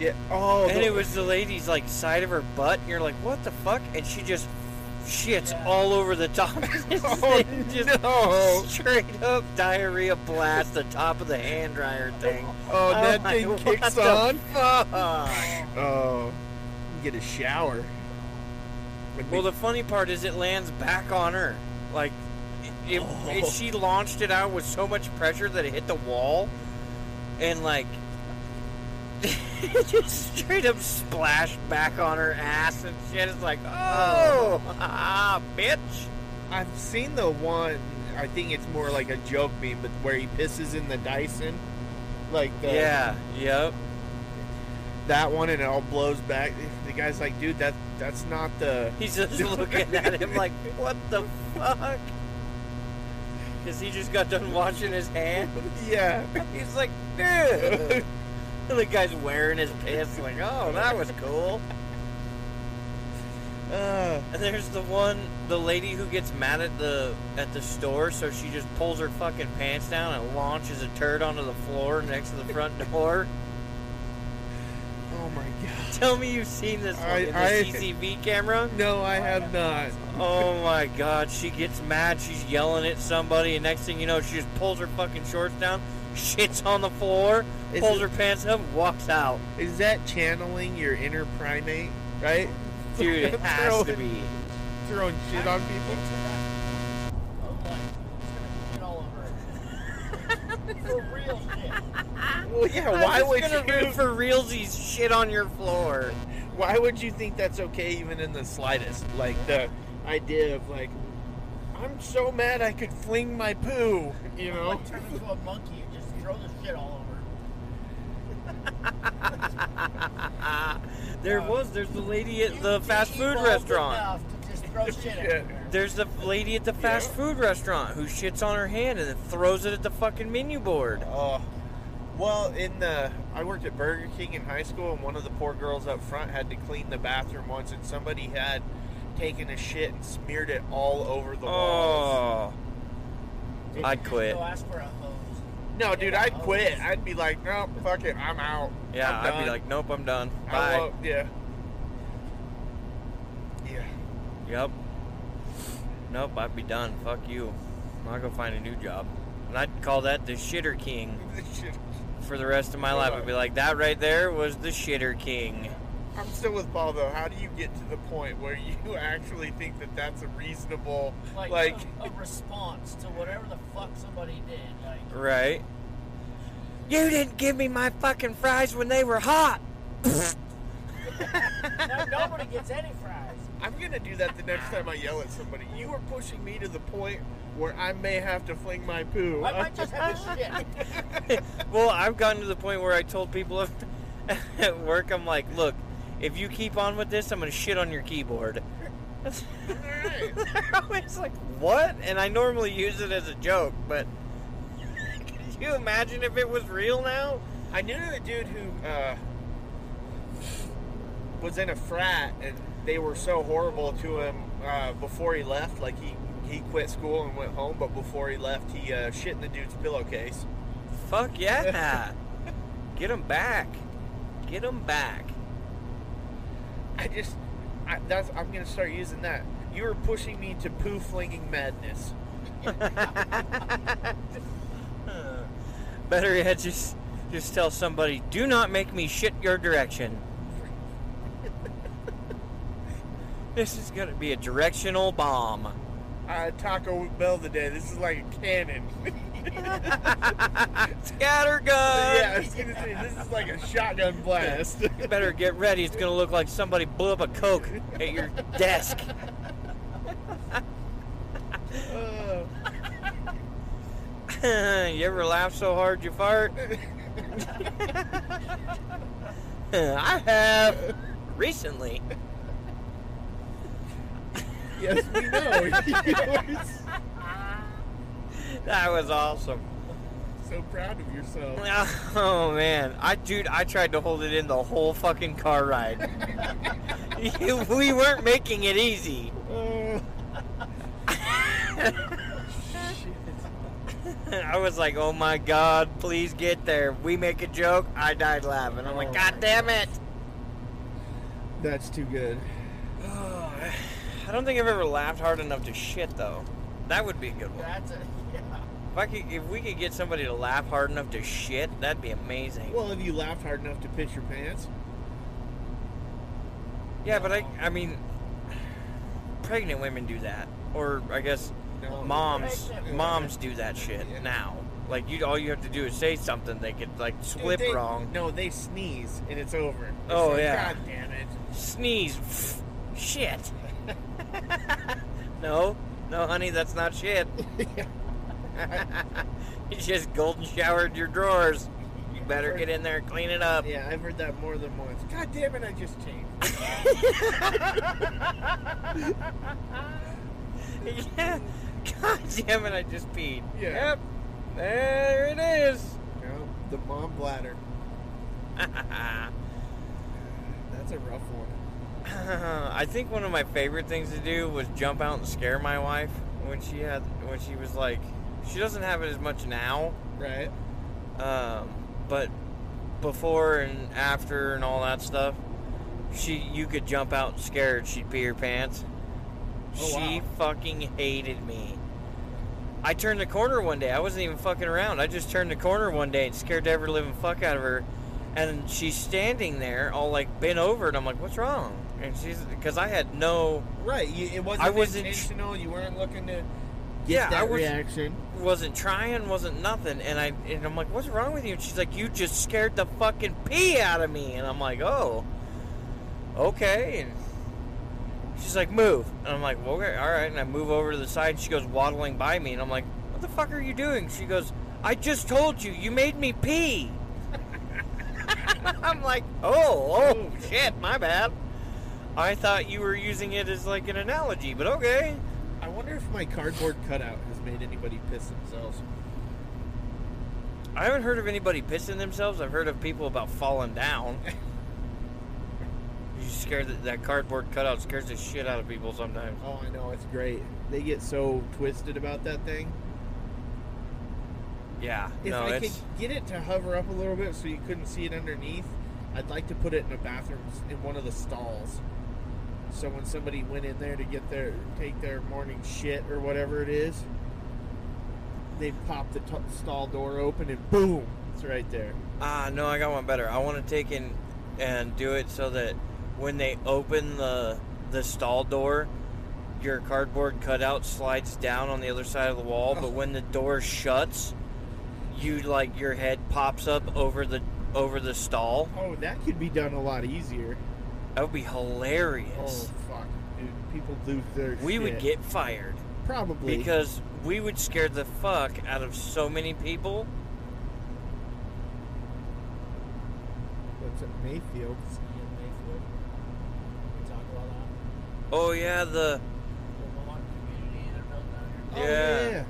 Yeah. Oh. and the- it was the lady's like side of her butt. And you're like, what the fuck? And she just shits Yeah. all over the top of this Oh, thing. Just no. straight up diarrhea blast the top of the hand dryer thing. Oh, I'm that like, thing what kicks on. Fuck. Oh. Get a shower. Like Well, the- the funny part is it lands back on her. Like, it, it, Oh. she launched it out with so much pressure that it hit the wall, and like, it just straight up splashed back on her ass and shit. It's like, oh, ah, bitch. I've seen the one. I think it's more like a joke meme, but where he pisses in the Dyson, like the, yeah, yep. that one, and it all blows back. The guy's like, "Dude, that that's not the." He's just looking at him like, what the fuck? Because he just got done washing his hand. Yeah. He's like, dude. The guy's wearing his pants like, oh, that was cool. Uh, And there's the one, the lady who gets mad at the at the store, so she just pulls her fucking pants down and launches a turd onto the floor next to the front door. oh my god. Tell me you've seen this I- in the I- camera. No, I have not. Oh my god, she gets mad, she's yelling at somebody, and next thing you know, she just pulls her fucking shorts down, shits on the floor, Is pulls it- her pants up, walks out. Is that channeling your inner primate? Right? Dude, it has to Throwing- be. Throwing shit on people. Oh, like, it's shit all over. For real shit. Well, yeah. Why would gonna you? root for realsies shit on your floor? Why would you think that's okay, even in the slightest? Like the idea of like, I'm so mad I could fling my poo. You know? Like turn into a monkey and just throw the shit all over. there Uh, was, there's the lady at the be fast food restaurant. enough to just throw shit Shit. everywhere. There's the lady at the fast Yeah. food restaurant who shits on her hand and then throws it at the fucking menu board. Oh. Well, in the I worked at Burger King in high school, and one of the poor girls up front had to clean the bathroom once, and somebody had taken a shit and smeared it all over the walls. Oh, Did I'd quit. Go ask for a hose. No, dude, I'd quit. I'd be like, no, fuck it, I'm out. yeah, I'm I'd be like, nope, I'm done. I Bye. won't- yeah. Yeah. Yep. Nope, I'd be done. Fuck you. I'll go find a new job. And I'd call that the shitter king Shit. for the rest of my life. I'd be like, that right there was the shitter king. I'm still with Paul though. How do you get to the point where you actually think that that's a reasonable, Like, like, a, a response to whatever the fuck somebody did. Like, Right? You didn't give me my fucking fries when they were hot. now nobody gets any fries. I'm gonna do that the next time I yell at somebody. You are pushing me to the point where I may have to fling my poo. I might just have a shit. well, I've gotten to the point where I told people at work, I'm like, look, if you keep on with this, I'm going to shit on your keyboard. Alright. They're always like, what? And I normally use it as a joke, but could you imagine if it was real now? I knew a dude who uh, was in a frat, and they were so horrible to him uh, before he left. Like he he quit school and went home, but before he left, he uh, shit in the dude's pillowcase. Fuck yeah. Get him back. Get him back. I just, I, that's I'm gonna start using that. You are pushing me to poo flinging madness. Better yet, just just tell somebody, do not make me shit your direction. this is gonna be a directional bomb. Uh, Taco Bell today. This is like a cannon. Scattergun. yeah, I was gonna say this is like a shotgun blast. You better get ready. It's gonna look like somebody blew up a coke at your desk. Uh, you ever laugh so hard you fart? I have recently. yes, we know. That was awesome. so proud of yourself. Oh man, I dude, I tried to hold it in the whole fucking car ride. we weren't making it easy. Uh, I was like, "Oh my god, please get there." We make a joke, I died laughing. I'm like, "God damn it!" that's too good. I don't think I've ever laughed hard enough to shit though. That would be a good one. That's yeah. If I could, if we could get somebody to laugh hard enough to shit, that'd be amazing. Well, have you laughed hard enough to piss your pants? yeah, but I, I mean, pregnant women do that, or I guess No. moms, Pregnant moms do that shit Yeah. now. Like you, all you have to do is say something. They could like Dude, slip they- wrong, No, they sneeze and it's over. It's Oh, like, yeah. God damn it. sneeze, shit. no, no, honey, that's not shit. you just golden showered your drawers. You better get in there and clean it up. Yeah, I've heard that more than once. God damn it, I just changed. yeah. God damn it, I just peed. Yeah. Yep. There it is. No, the mom bladder. That's a rough one. I think one of my favorite things to do was jump out and scare my wife when she had when she was like she doesn't have it as much now, Right. um, but before and after and all that stuff, she you could jump out scared. she'd pee her pants. Oh, she wow. fucking hated me. I turned the corner one day. I wasn't even fucking around. I just turned the corner one day and scared the ever living fuck out of her. And she's standing there, all like bent over, and I'm like, "What's wrong?" And she's because I had no, Right. You, it wasn't I wasn't- intentional. You weren't looking to get Yeah, I that was- reaction. wasn't trying, wasn't nothing. And I and I'm like, "What's wrong with you?" And she's like, "You just scared the fucking pee out of me." And I'm like, "Oh, okay." And she's like, "Move," and I'm like, well, "Okay, all right." And I move over to the side. And she goes waddling by me, and I'm like, "What the fuck are you doing?" She goes, "I just told you, you made me pee." I'm like, "Oh, oh, shit, my bad." I thought you were using it as like an analogy, but okay. I wonder if my cardboard cutout has made anybody piss themselves. I haven't heard of anybody pissing themselves. I've heard of people about falling down. you scare that that cardboard cutout scares the shit out of people sometimes. Oh, I know. It's great. They get so twisted about that thing. Yeah, If no, I it's could get it to hover up a little bit so you couldn't see it underneath, I'd like to put it in a bathroom in one of the stalls. So when somebody went in there to get their take their morning shit or whatever it is, they pop the t- stall door open and boom, it's right there. ah no, I got one better. I want to take in and do it so that when they open the the stall door, your cardboard cutout slides down on the other side of the wall. But when the door shuts, you like your head pops up over the over the stall. Oh, that could be done a lot easier. That would be hilarious. Oh fuck, dude, people lose their. we would get fired probably because we would scare the fuck out of so many people. what's at Mayfield. See you in Mayfield. We talk about that. Oh yeah, the The community they're building out here. Oh, Yeah. yeah.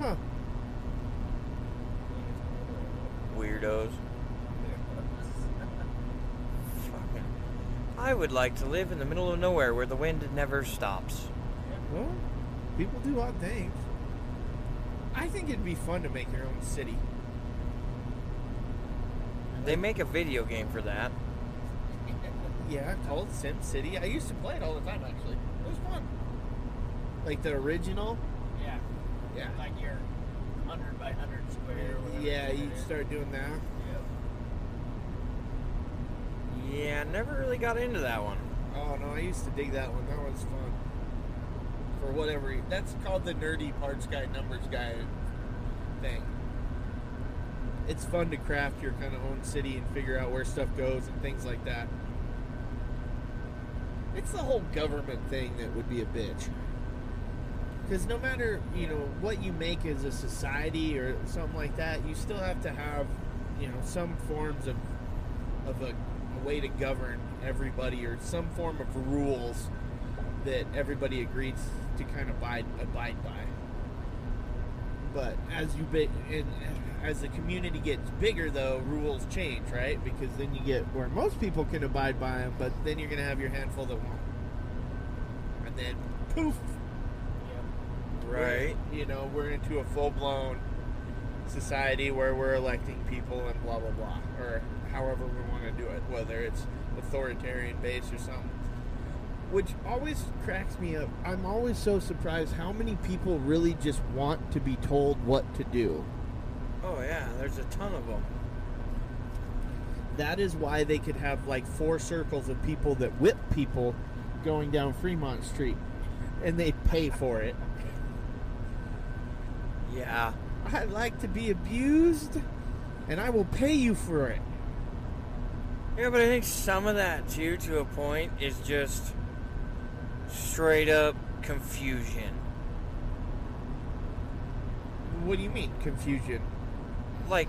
Huh. weirdos. Fucking. I would like to live in the middle of nowhere where the wind never stops. Well, people do odd things. I think it'd be fun to make your own city. They make a video game for that. Yeah, called Sim City. I used to play it all the time. Actually, it was fun. Like the original. Yeah. Yeah. Like your 100 by 100 square or whatever. Yeah, it you is. start doing that. Yeah. Yeah, never really got into that one. Oh no, I used to dig that one. That was fun. For whatever, re- that's called the nerdy parts guy, numbers guy thing. It's fun to craft your kind of own city and figure out where stuff goes and things like that. It's the whole government thing that would be a bitch. Because no matter you know what you make as a society or something like that, you still have to have you know some forms of of a way to govern everybody or some form of rules that everybody agrees to kind of abide abide by. But as you be, and as the community gets bigger, though, rules change, right? Because then you get where most people can abide by them, but then you're going to have your handful that won't. And then poof, we're- you know, we're into a full blown society where we're electing people and blah blah blah, or however we want to do it, whether it's authoritarian based or something. Which always cracks me up. I'm always so surprised how many people really just want to be told what to do. Oh yeah, there's a ton of them. That is why they could have like four circles of people that whip people going down Fremont Street, and they pay for it. Yeah. I like to be abused, and I will pay you for it. Yeah, but I think some of that too, to a point, is just straight up confusion. What do you mean confusion? Like,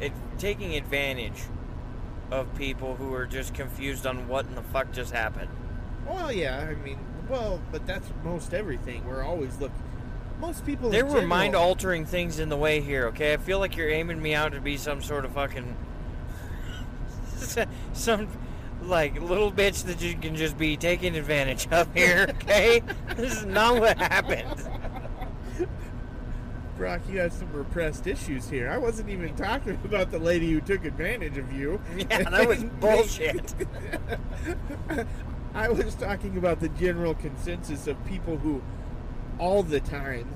it taking advantage of people who are just confused on what in the fuck just happened. Well, yeah, I mean, well, but that's most everything. We're always look. Most people. There were mind altering things in the way here, okay? I feel like you're aiming me out to be some sort of fucking. some. like little bitch that you can just be taken advantage of here. Okay, this is not what happened. Brock, you have some repressed issues here. I wasn't even talking about the lady who took advantage of you. Yeah, that was bullshit. I was talking about the general consensus of people who all the time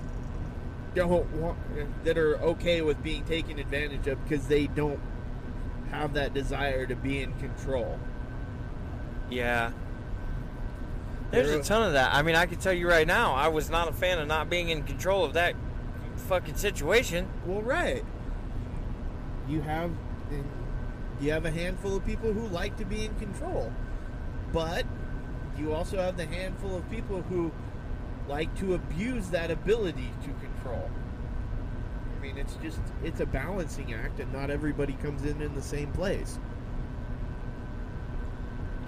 don't want that are okay with being taken advantage of because they don't have that desire to be in control. Yeah. There's a ton of that. I mean, I can tell you right now, I was not a fan of not being in control of that fucking situation. Well, right. You have you have a handful of people who like to be in control, but you also have the handful of people who like to abuse that ability to control. I mean, it's just it's a balancing act, and not everybody comes in in the same place.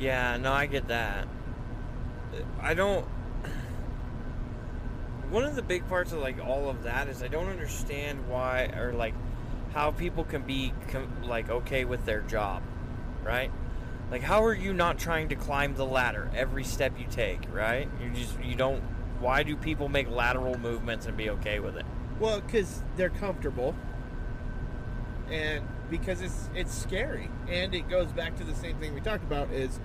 Yeah, no, I get that. I don't. One of the big parts of like all of that is I don't understand why or like how people can be com- like okay with their job, right? Like how are you not trying to climb the ladder every step you take, right? You just you don't. Why do people make lateral movements and be okay with it? Well, because they're comfortable, and because it's it's scary, and it goes back to the same thing we talked about is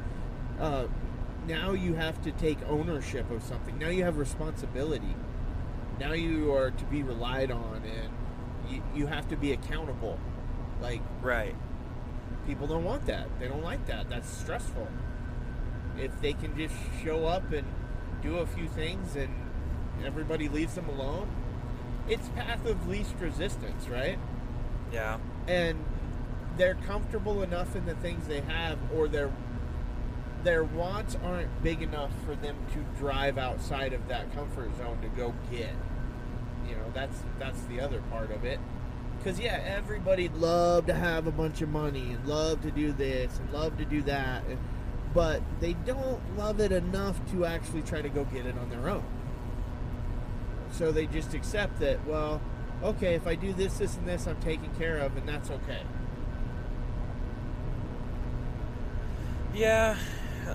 uh, now you have to take ownership of something. Now you have responsibility. Now you are to be relied on, and you, you have to be accountable. Like Right. people don't want that. They don't like that. That's stressful. If they can just show up and do a few things and everybody leaves them alone, it's path of least resistance, right? Yeah. and they're comfortable enough in the things they have or their their wants aren't big enough for them to drive outside of that comfort zone to go get you know that's that's the other part of it because yeah everybody'd love to have a bunch of money and love to do this and love to do that but they don't love it enough to actually try to go get it on their own so they just accept that well okay if i do this this and this i'm taken care of and that's okay. Yeah,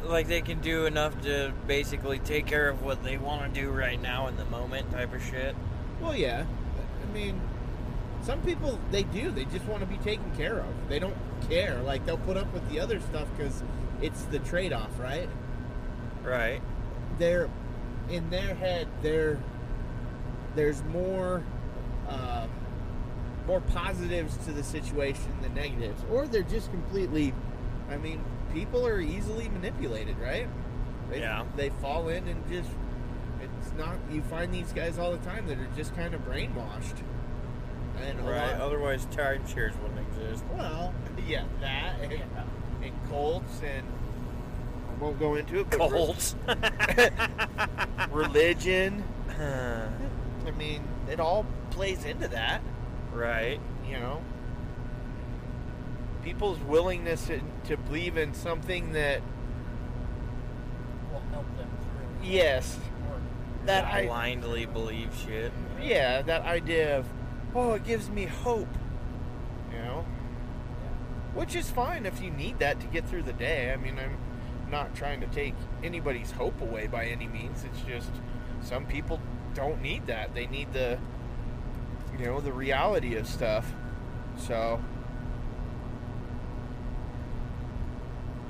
like they can do enough to basically take care of what they want to do right now in the moment type of shit. well yeah. I mean some people they do they just want to be taken care of. They don't care. Like they'll put up with the other stuff because it's the trade-off right? Right. they're in their head they're there's more um, more positives to the situation than negatives or they're just completely i mean people are easily manipulated right they, Yeah. they fall in and just it's not you find these guys all the time that are just kind of brainwashed and Right. lot- Otherwise, timeshares wouldn't exist. well yeah that and, and colts and I won't go into it but Colts. religion I mean, it all plays into that, right. you know. People's willingness to, to believe in something that, will help them through. yes, that I, blindly believe shit. yeah, that idea of, oh, it gives me hope, you know, which is fine if you need that to get through the day. I mean, I'm not trying to take anybody's hope away by any means. It's just some people don't need that. They need the, you know, the reality of stuff. So,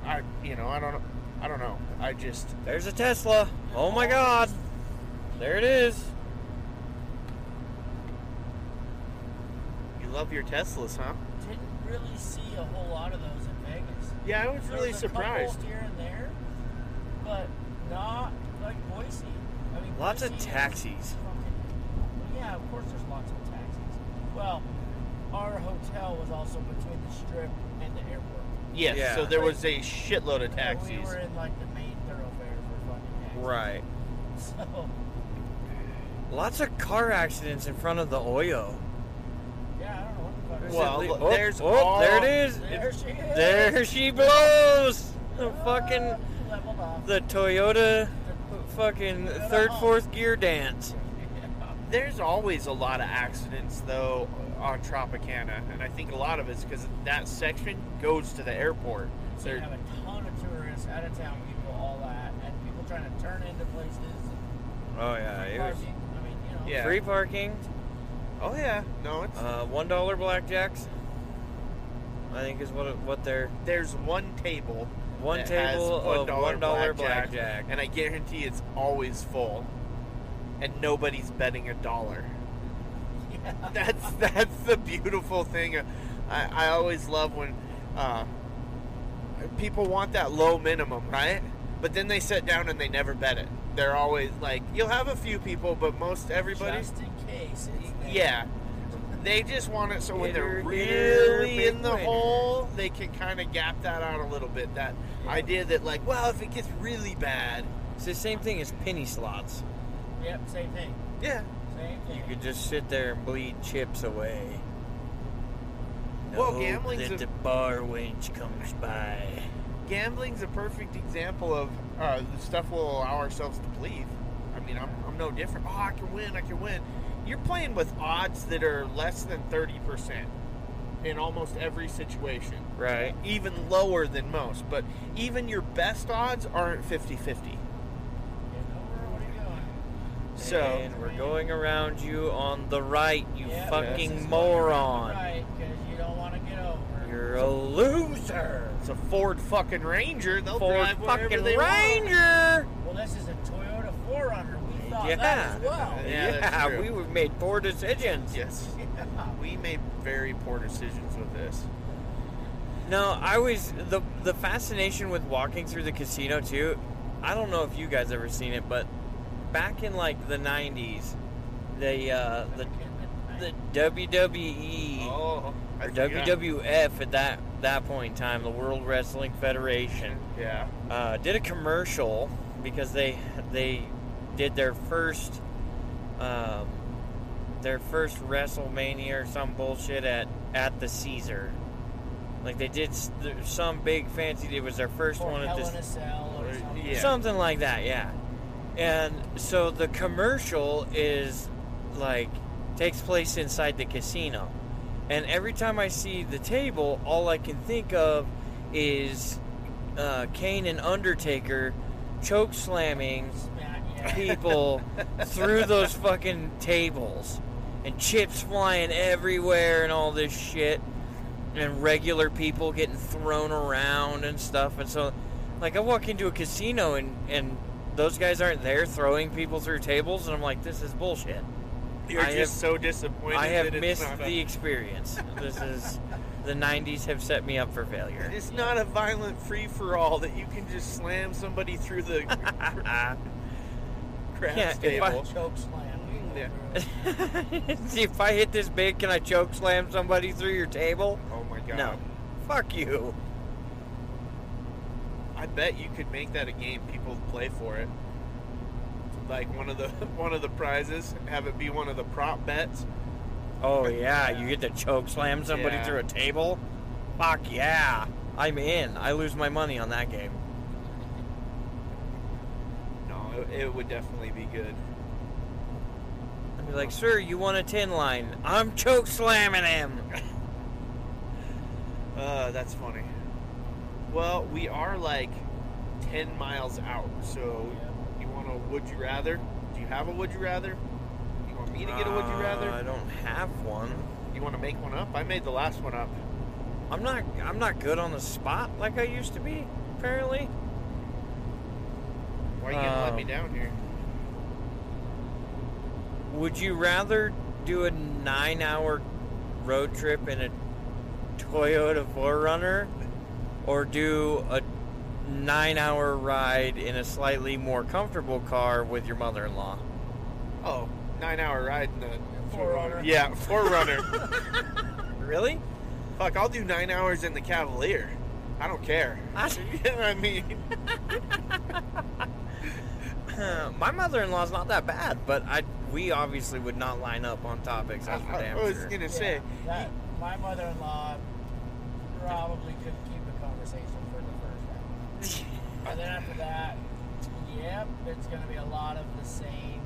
I, you know, I don't, I don't know. I just, There's a Tesla. Oh my god. There it is. you love your Teslas, huh? Didn't really see a whole lot of those in Vegas. Yeah, I was There really was a surprised. here and there, but not like Boise. I mean, Lots of taxis. yeah, of course there's lots of taxis. Well, our hotel was also between the strip and the airport. Yes. Yeah. So there was a shitload of Yeah, taxis. we were in like the main thoroughfare for fucking taxis. Right. So Lots of car accidents in front of the Oyo. yeah, I don't know what the fuck. Well, Is it le- oh, there's oh, all- there it is. there she is. There she blows. The Ah, fucking leveled off. the Toyota fucking third fourth gear dance. There's always a lot of accidents though on Tropicana, and I think a lot of it's because that section goes to the airport. So you have a ton of tourists tourists, out of town people, all that, and people trying to turn into places. Oh yeah, and it was. I mean, you know. Yeah. free parking. Oh yeah, no, it's Uh, one dollar blackjacks. I think is what what they're there's one table, one table of $1 blackjack, blackjack. and I guarantee it's always full, and nobody's betting a dollar. Yeah. That's that's the beautiful thing. I, I always love when uh, people want that low minimum, right? But then they sit down and they never bet it. They're always like, you'll have a few people, but most everybody, Just in case. Yeah, they just want it so when they're really in the winner. hole, they can kind of gap that out a little bit. That Yeah. idea that like, well, if it gets really bad, It's the same thing as penny slots. Yep, same thing. yeah, Same thing. You could just sit there and bleed chips away. Well, Hope gambling's that a- the bar wench comes by. gambling's a perfect example of uh, the stuff we'll allow ourselves to believe. I mean, I'm, I'm no different. Oh, I can win, I can win. You're playing with odds that are less than 30% in almost every situation, Right. even lower than most. But even your best odds aren't 50 50. Getting over, what are you? So, and we're going around you on the right, you Yeah, fucking moron. Right, because you don't want to get over. You're a loser. it's a Ford fucking Ranger. They'll Ford drive fucking they want. Ranger. Well, this is a Toyota 4Runner. We thought Yeah. that as well. Yeah, that's true. we were made poor decisions. Yes. Yeah. We made very poor decisions with this. No, I was the the fascination with walking through the casino too. I don't know if you guys ever seen it, but back in like the '90s, the uh, the the WWE Oh, or forgot. WWF at that that point in time, the World Wrestling Federation, Yeah. uh, did a commercial because they they did their first um, their first WrestleMania or some bullshit at at the Caesar. Like they did some big fancy. It was their first Or one at Hell this in a Cell or Or- something. yeah. Something like that, yeah. And so the commercial is like takes place inside the casino. And every time I see the table, all I can think of is uh, Kane and Undertaker choke slamming Smack, yeah. People through those fucking tables and chips flying everywhere and all this shit and regular people getting thrown around and stuff and so like I walk into a casino and and those guys aren't there throwing people through tables and I'm like this is bullshit. You're I just have- so disappointed. I have missed a- the experience. this is the 90s have set me up for failure. It's not a violent free for all that you can just slam somebody through the craps Yeah, if I- Choke slam. Yeah. if I hit this big, can I choke slam somebody through your table? Oh my god. No. Fuck you. I bet you could make that a game. People play for it. Like one of the one of the prizes, have it be one of the prop bets. Oh yeah, you get to choke slam somebody Yeah. through a table? Fuck yeah. I'm in. I lose my money on that game. It, it would definitely be good. I'd be like, sir, you want a tin line? I'm choke slamming him. Uh, that's funny. Well, we are like ten miles out, so you want a would you rather? Do you have a would you rather? You want me to get a would you Uh, I don't have one. You want to make one up? I made the last one up. I'm not. I'm not good on the spot like I used to be. Apparently. Why are you gonna let Um, me down here? Would you rather do a nine-hour road trip in a Toyota 4Runner, or do a nine-hour ride in a slightly more comfortable car with your mother-in-law? Oh, nine hour ride in the 4Runner. Yeah, 4Runner. Really? Fuck, I'll do nine hours in the Cavalier. I don't care. I- you know what I mean? My mother-in-law's not that bad, but I we obviously would not line up on topics. That's for I, damn I was sure. gonna Yeah, say, that my mother-in-law probably couldn't keep a conversation for the first hour, and then after that, yep, it's gonna be a lot of the same.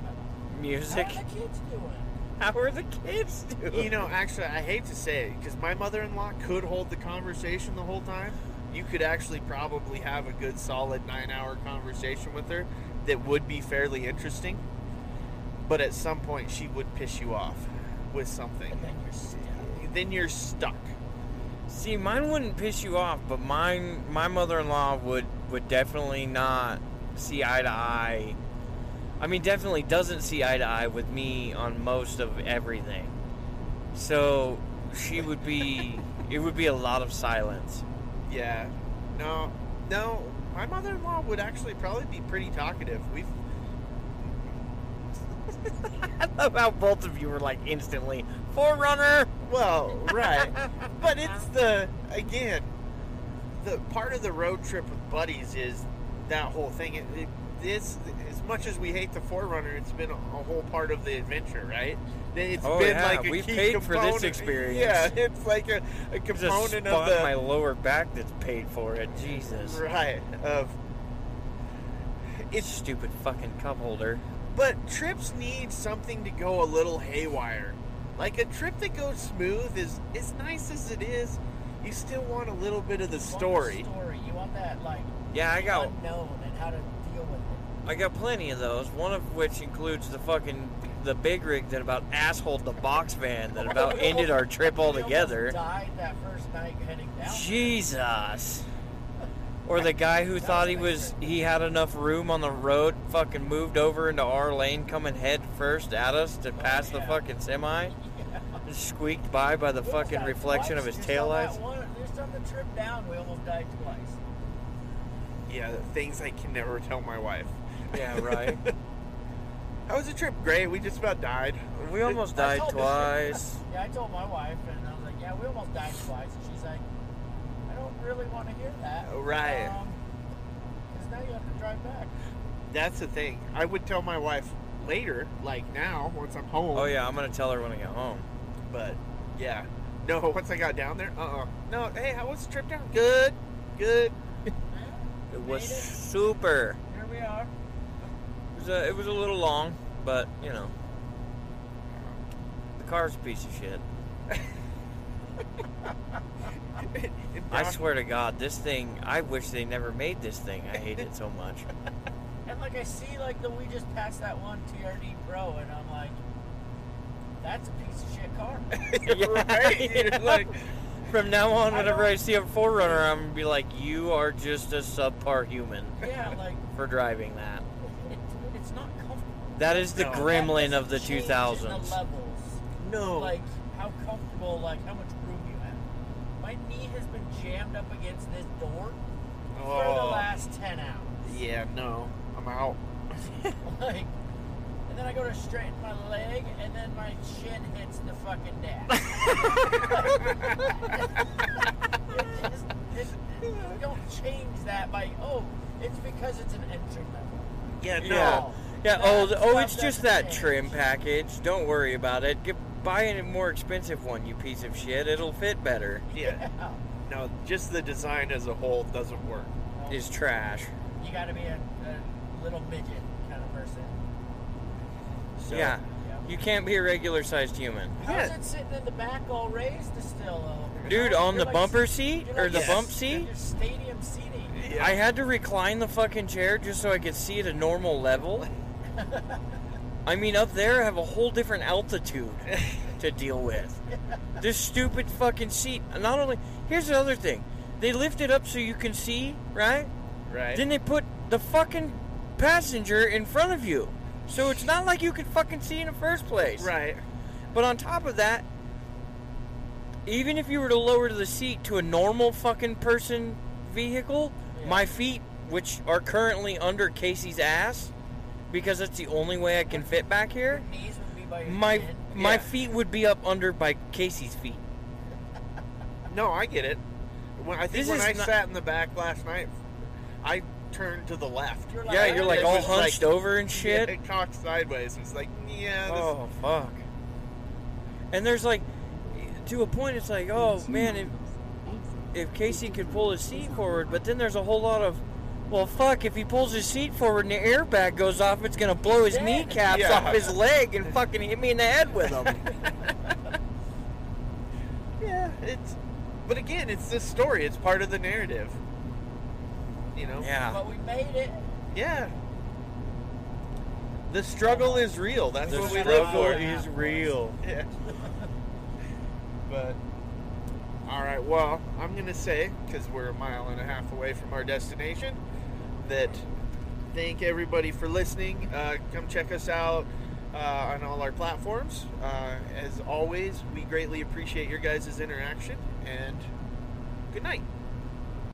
Music. How are the kids doing? How are the kids doing? you know, actually, I hate to say it because my mother-in-law could hold the conversation the whole time. you could actually probably have a good solid nine hour conversation with her that would be fairly interesting. But at some point, she would piss you off with something. And then you're stuck. Then you're stuck. See, mine wouldn't piss you off, but mine, my mother-in-law would would definitely not see eye to eye. I mean, definitely doesn't see eye to eye with me on most of everything. So she would be. it would be a lot of silence. Yeah. No, no. My mother in law would actually probably be pretty talkative. We've. I love how both of you were like instantly 4Runner. Well, right. but it's the. Again, the part of the road trip with buddies is that whole thing. It, it, it's, as much as we hate the 4Runner, it's been a, a whole part of the adventure, right? It's Oh, been yeah, like a we key paid for this experience. Yeah, it's like a, a There's a component spot of in the my lower back that's paid for it. Jesus. right of. It's stupid fucking cup holder. But trips need something to go a little haywire. Like a trip that goes smooth is as nice as it is. You still want a little bit of the You want the story. story. You want that like Yeah, I got unknown and how to deal with it. I got plenty of those. One of which includes the fucking the big rig that about assholed the box van that about We ended our trip We almost altogether. Died that first night heading down. Jesus. Or the guy who thought he was he had enough room on the road, fucking moved over into our lane, coming head first at us to oh, pass the yeah. fucking semi, Yeah. just squeaked by by the We fucking died reflection of his Just on that taillights. one- Just on the trip down, we almost died twice. Yeah, the things I can never tell my wife. Yeah, right. How was the trip? Great. We just about died. We almost I died told the- twice. Yeah, I told my wife, and I was like, "Yeah, we almost died twice." And she's like, "I don't really want to hear that." Oh, right. Because now you have to drive back. That's the thing. I would tell my wife later, like now, once I'm home. Oh yeah, I'm gonna tell her when I get home. But yeah, no. Once I got down there, uh, uh no. Hey, how was the trip down? Good, good. It was Made it. super. Here we are. It was a, it was a little long, but you know, the car's a piece of shit. I swear to God, this thing. I wish they never made this thing. I hate it so much. And like I see, like the we just passed that one TRD Pro, and I'm like, "That's a piece of shit car." right? You're like, From now on, I whenever I see a 4Runner, I'm gonna be like, "You are just a subpar human yeah, like for driving that." it, it's not comfortable. That is the No. gremlin of the doesn't 2000s. The levels. no. like how comfortable, like how much room you have. My knee has been jammed up against this door for the Oh. last ten hours. yeah, no. I'm out. Like, and then I go to straighten my leg, and then my shin hits the fucking dash. it just, it, you don't change that by oh, it's because it's an entry level. Yeah, no. Yeah. Yeah. Oh, oh That oh, it's just that trim package. Don't worry about it. Get buy a more expensive one, you piece of shit. It'll fit better. Yeah. No, just the design as a whole doesn't work. Is trash. You got to be a, a little midget kind of person. So, yeah. Yeah. You can't be a regular sized human. How's Yeah. it sitting in the back all raised still? Over Dude, You're on the like- bumper seat you're or like the Yes. bump you're seat, just stadium seating. Yeah. I had to recline the fucking chair just so I could see at a normal level. I mean, up there, I have a whole different altitude to deal with. This stupid fucking seat. Not only, here's the other thing they lift it up so you can see, right? right. Then they put the fucking passenger in front of you. So it's not like you could fucking see in the first place. right. But on top of that, even if you were to lower the seat to a normal fucking person vehicle, Yeah. my feet, which are currently under Casey's ass, because that's the only way I can fit back here, Your knees would be by your my chin. my Yeah. feet would be up under by Casey's feet. No, I get it. When I think This when is I not- sat in the back last night, I turned to the left. You're yeah, you're like all was like- hunched over and shit. Yeah, it cocked sideways. It's like, yeah. This, Oh fuck. And there's like, to a point, it's like, oh man, if if Casey could pull his seat forward, but then there's a whole lot of, well, fuck, if he pulls his seat forward and the airbag goes off, it's gonna blow his Dead. kneecaps Yeah. off his leg and fucking hit me in the head with them. yeah, it's. But again, it's the story. It's part of the narrative. you know. Yeah. But we made it. Yeah. The struggle is real. That's the what we live struggle for. is real. Yeah. but all right. Well, I'm gonna say because we're a mile and a half away from our destination, that thank everybody for listening. Uh, come check us out uh, on all our platforms. Uh, as always, we greatly appreciate your guys' interaction and good night.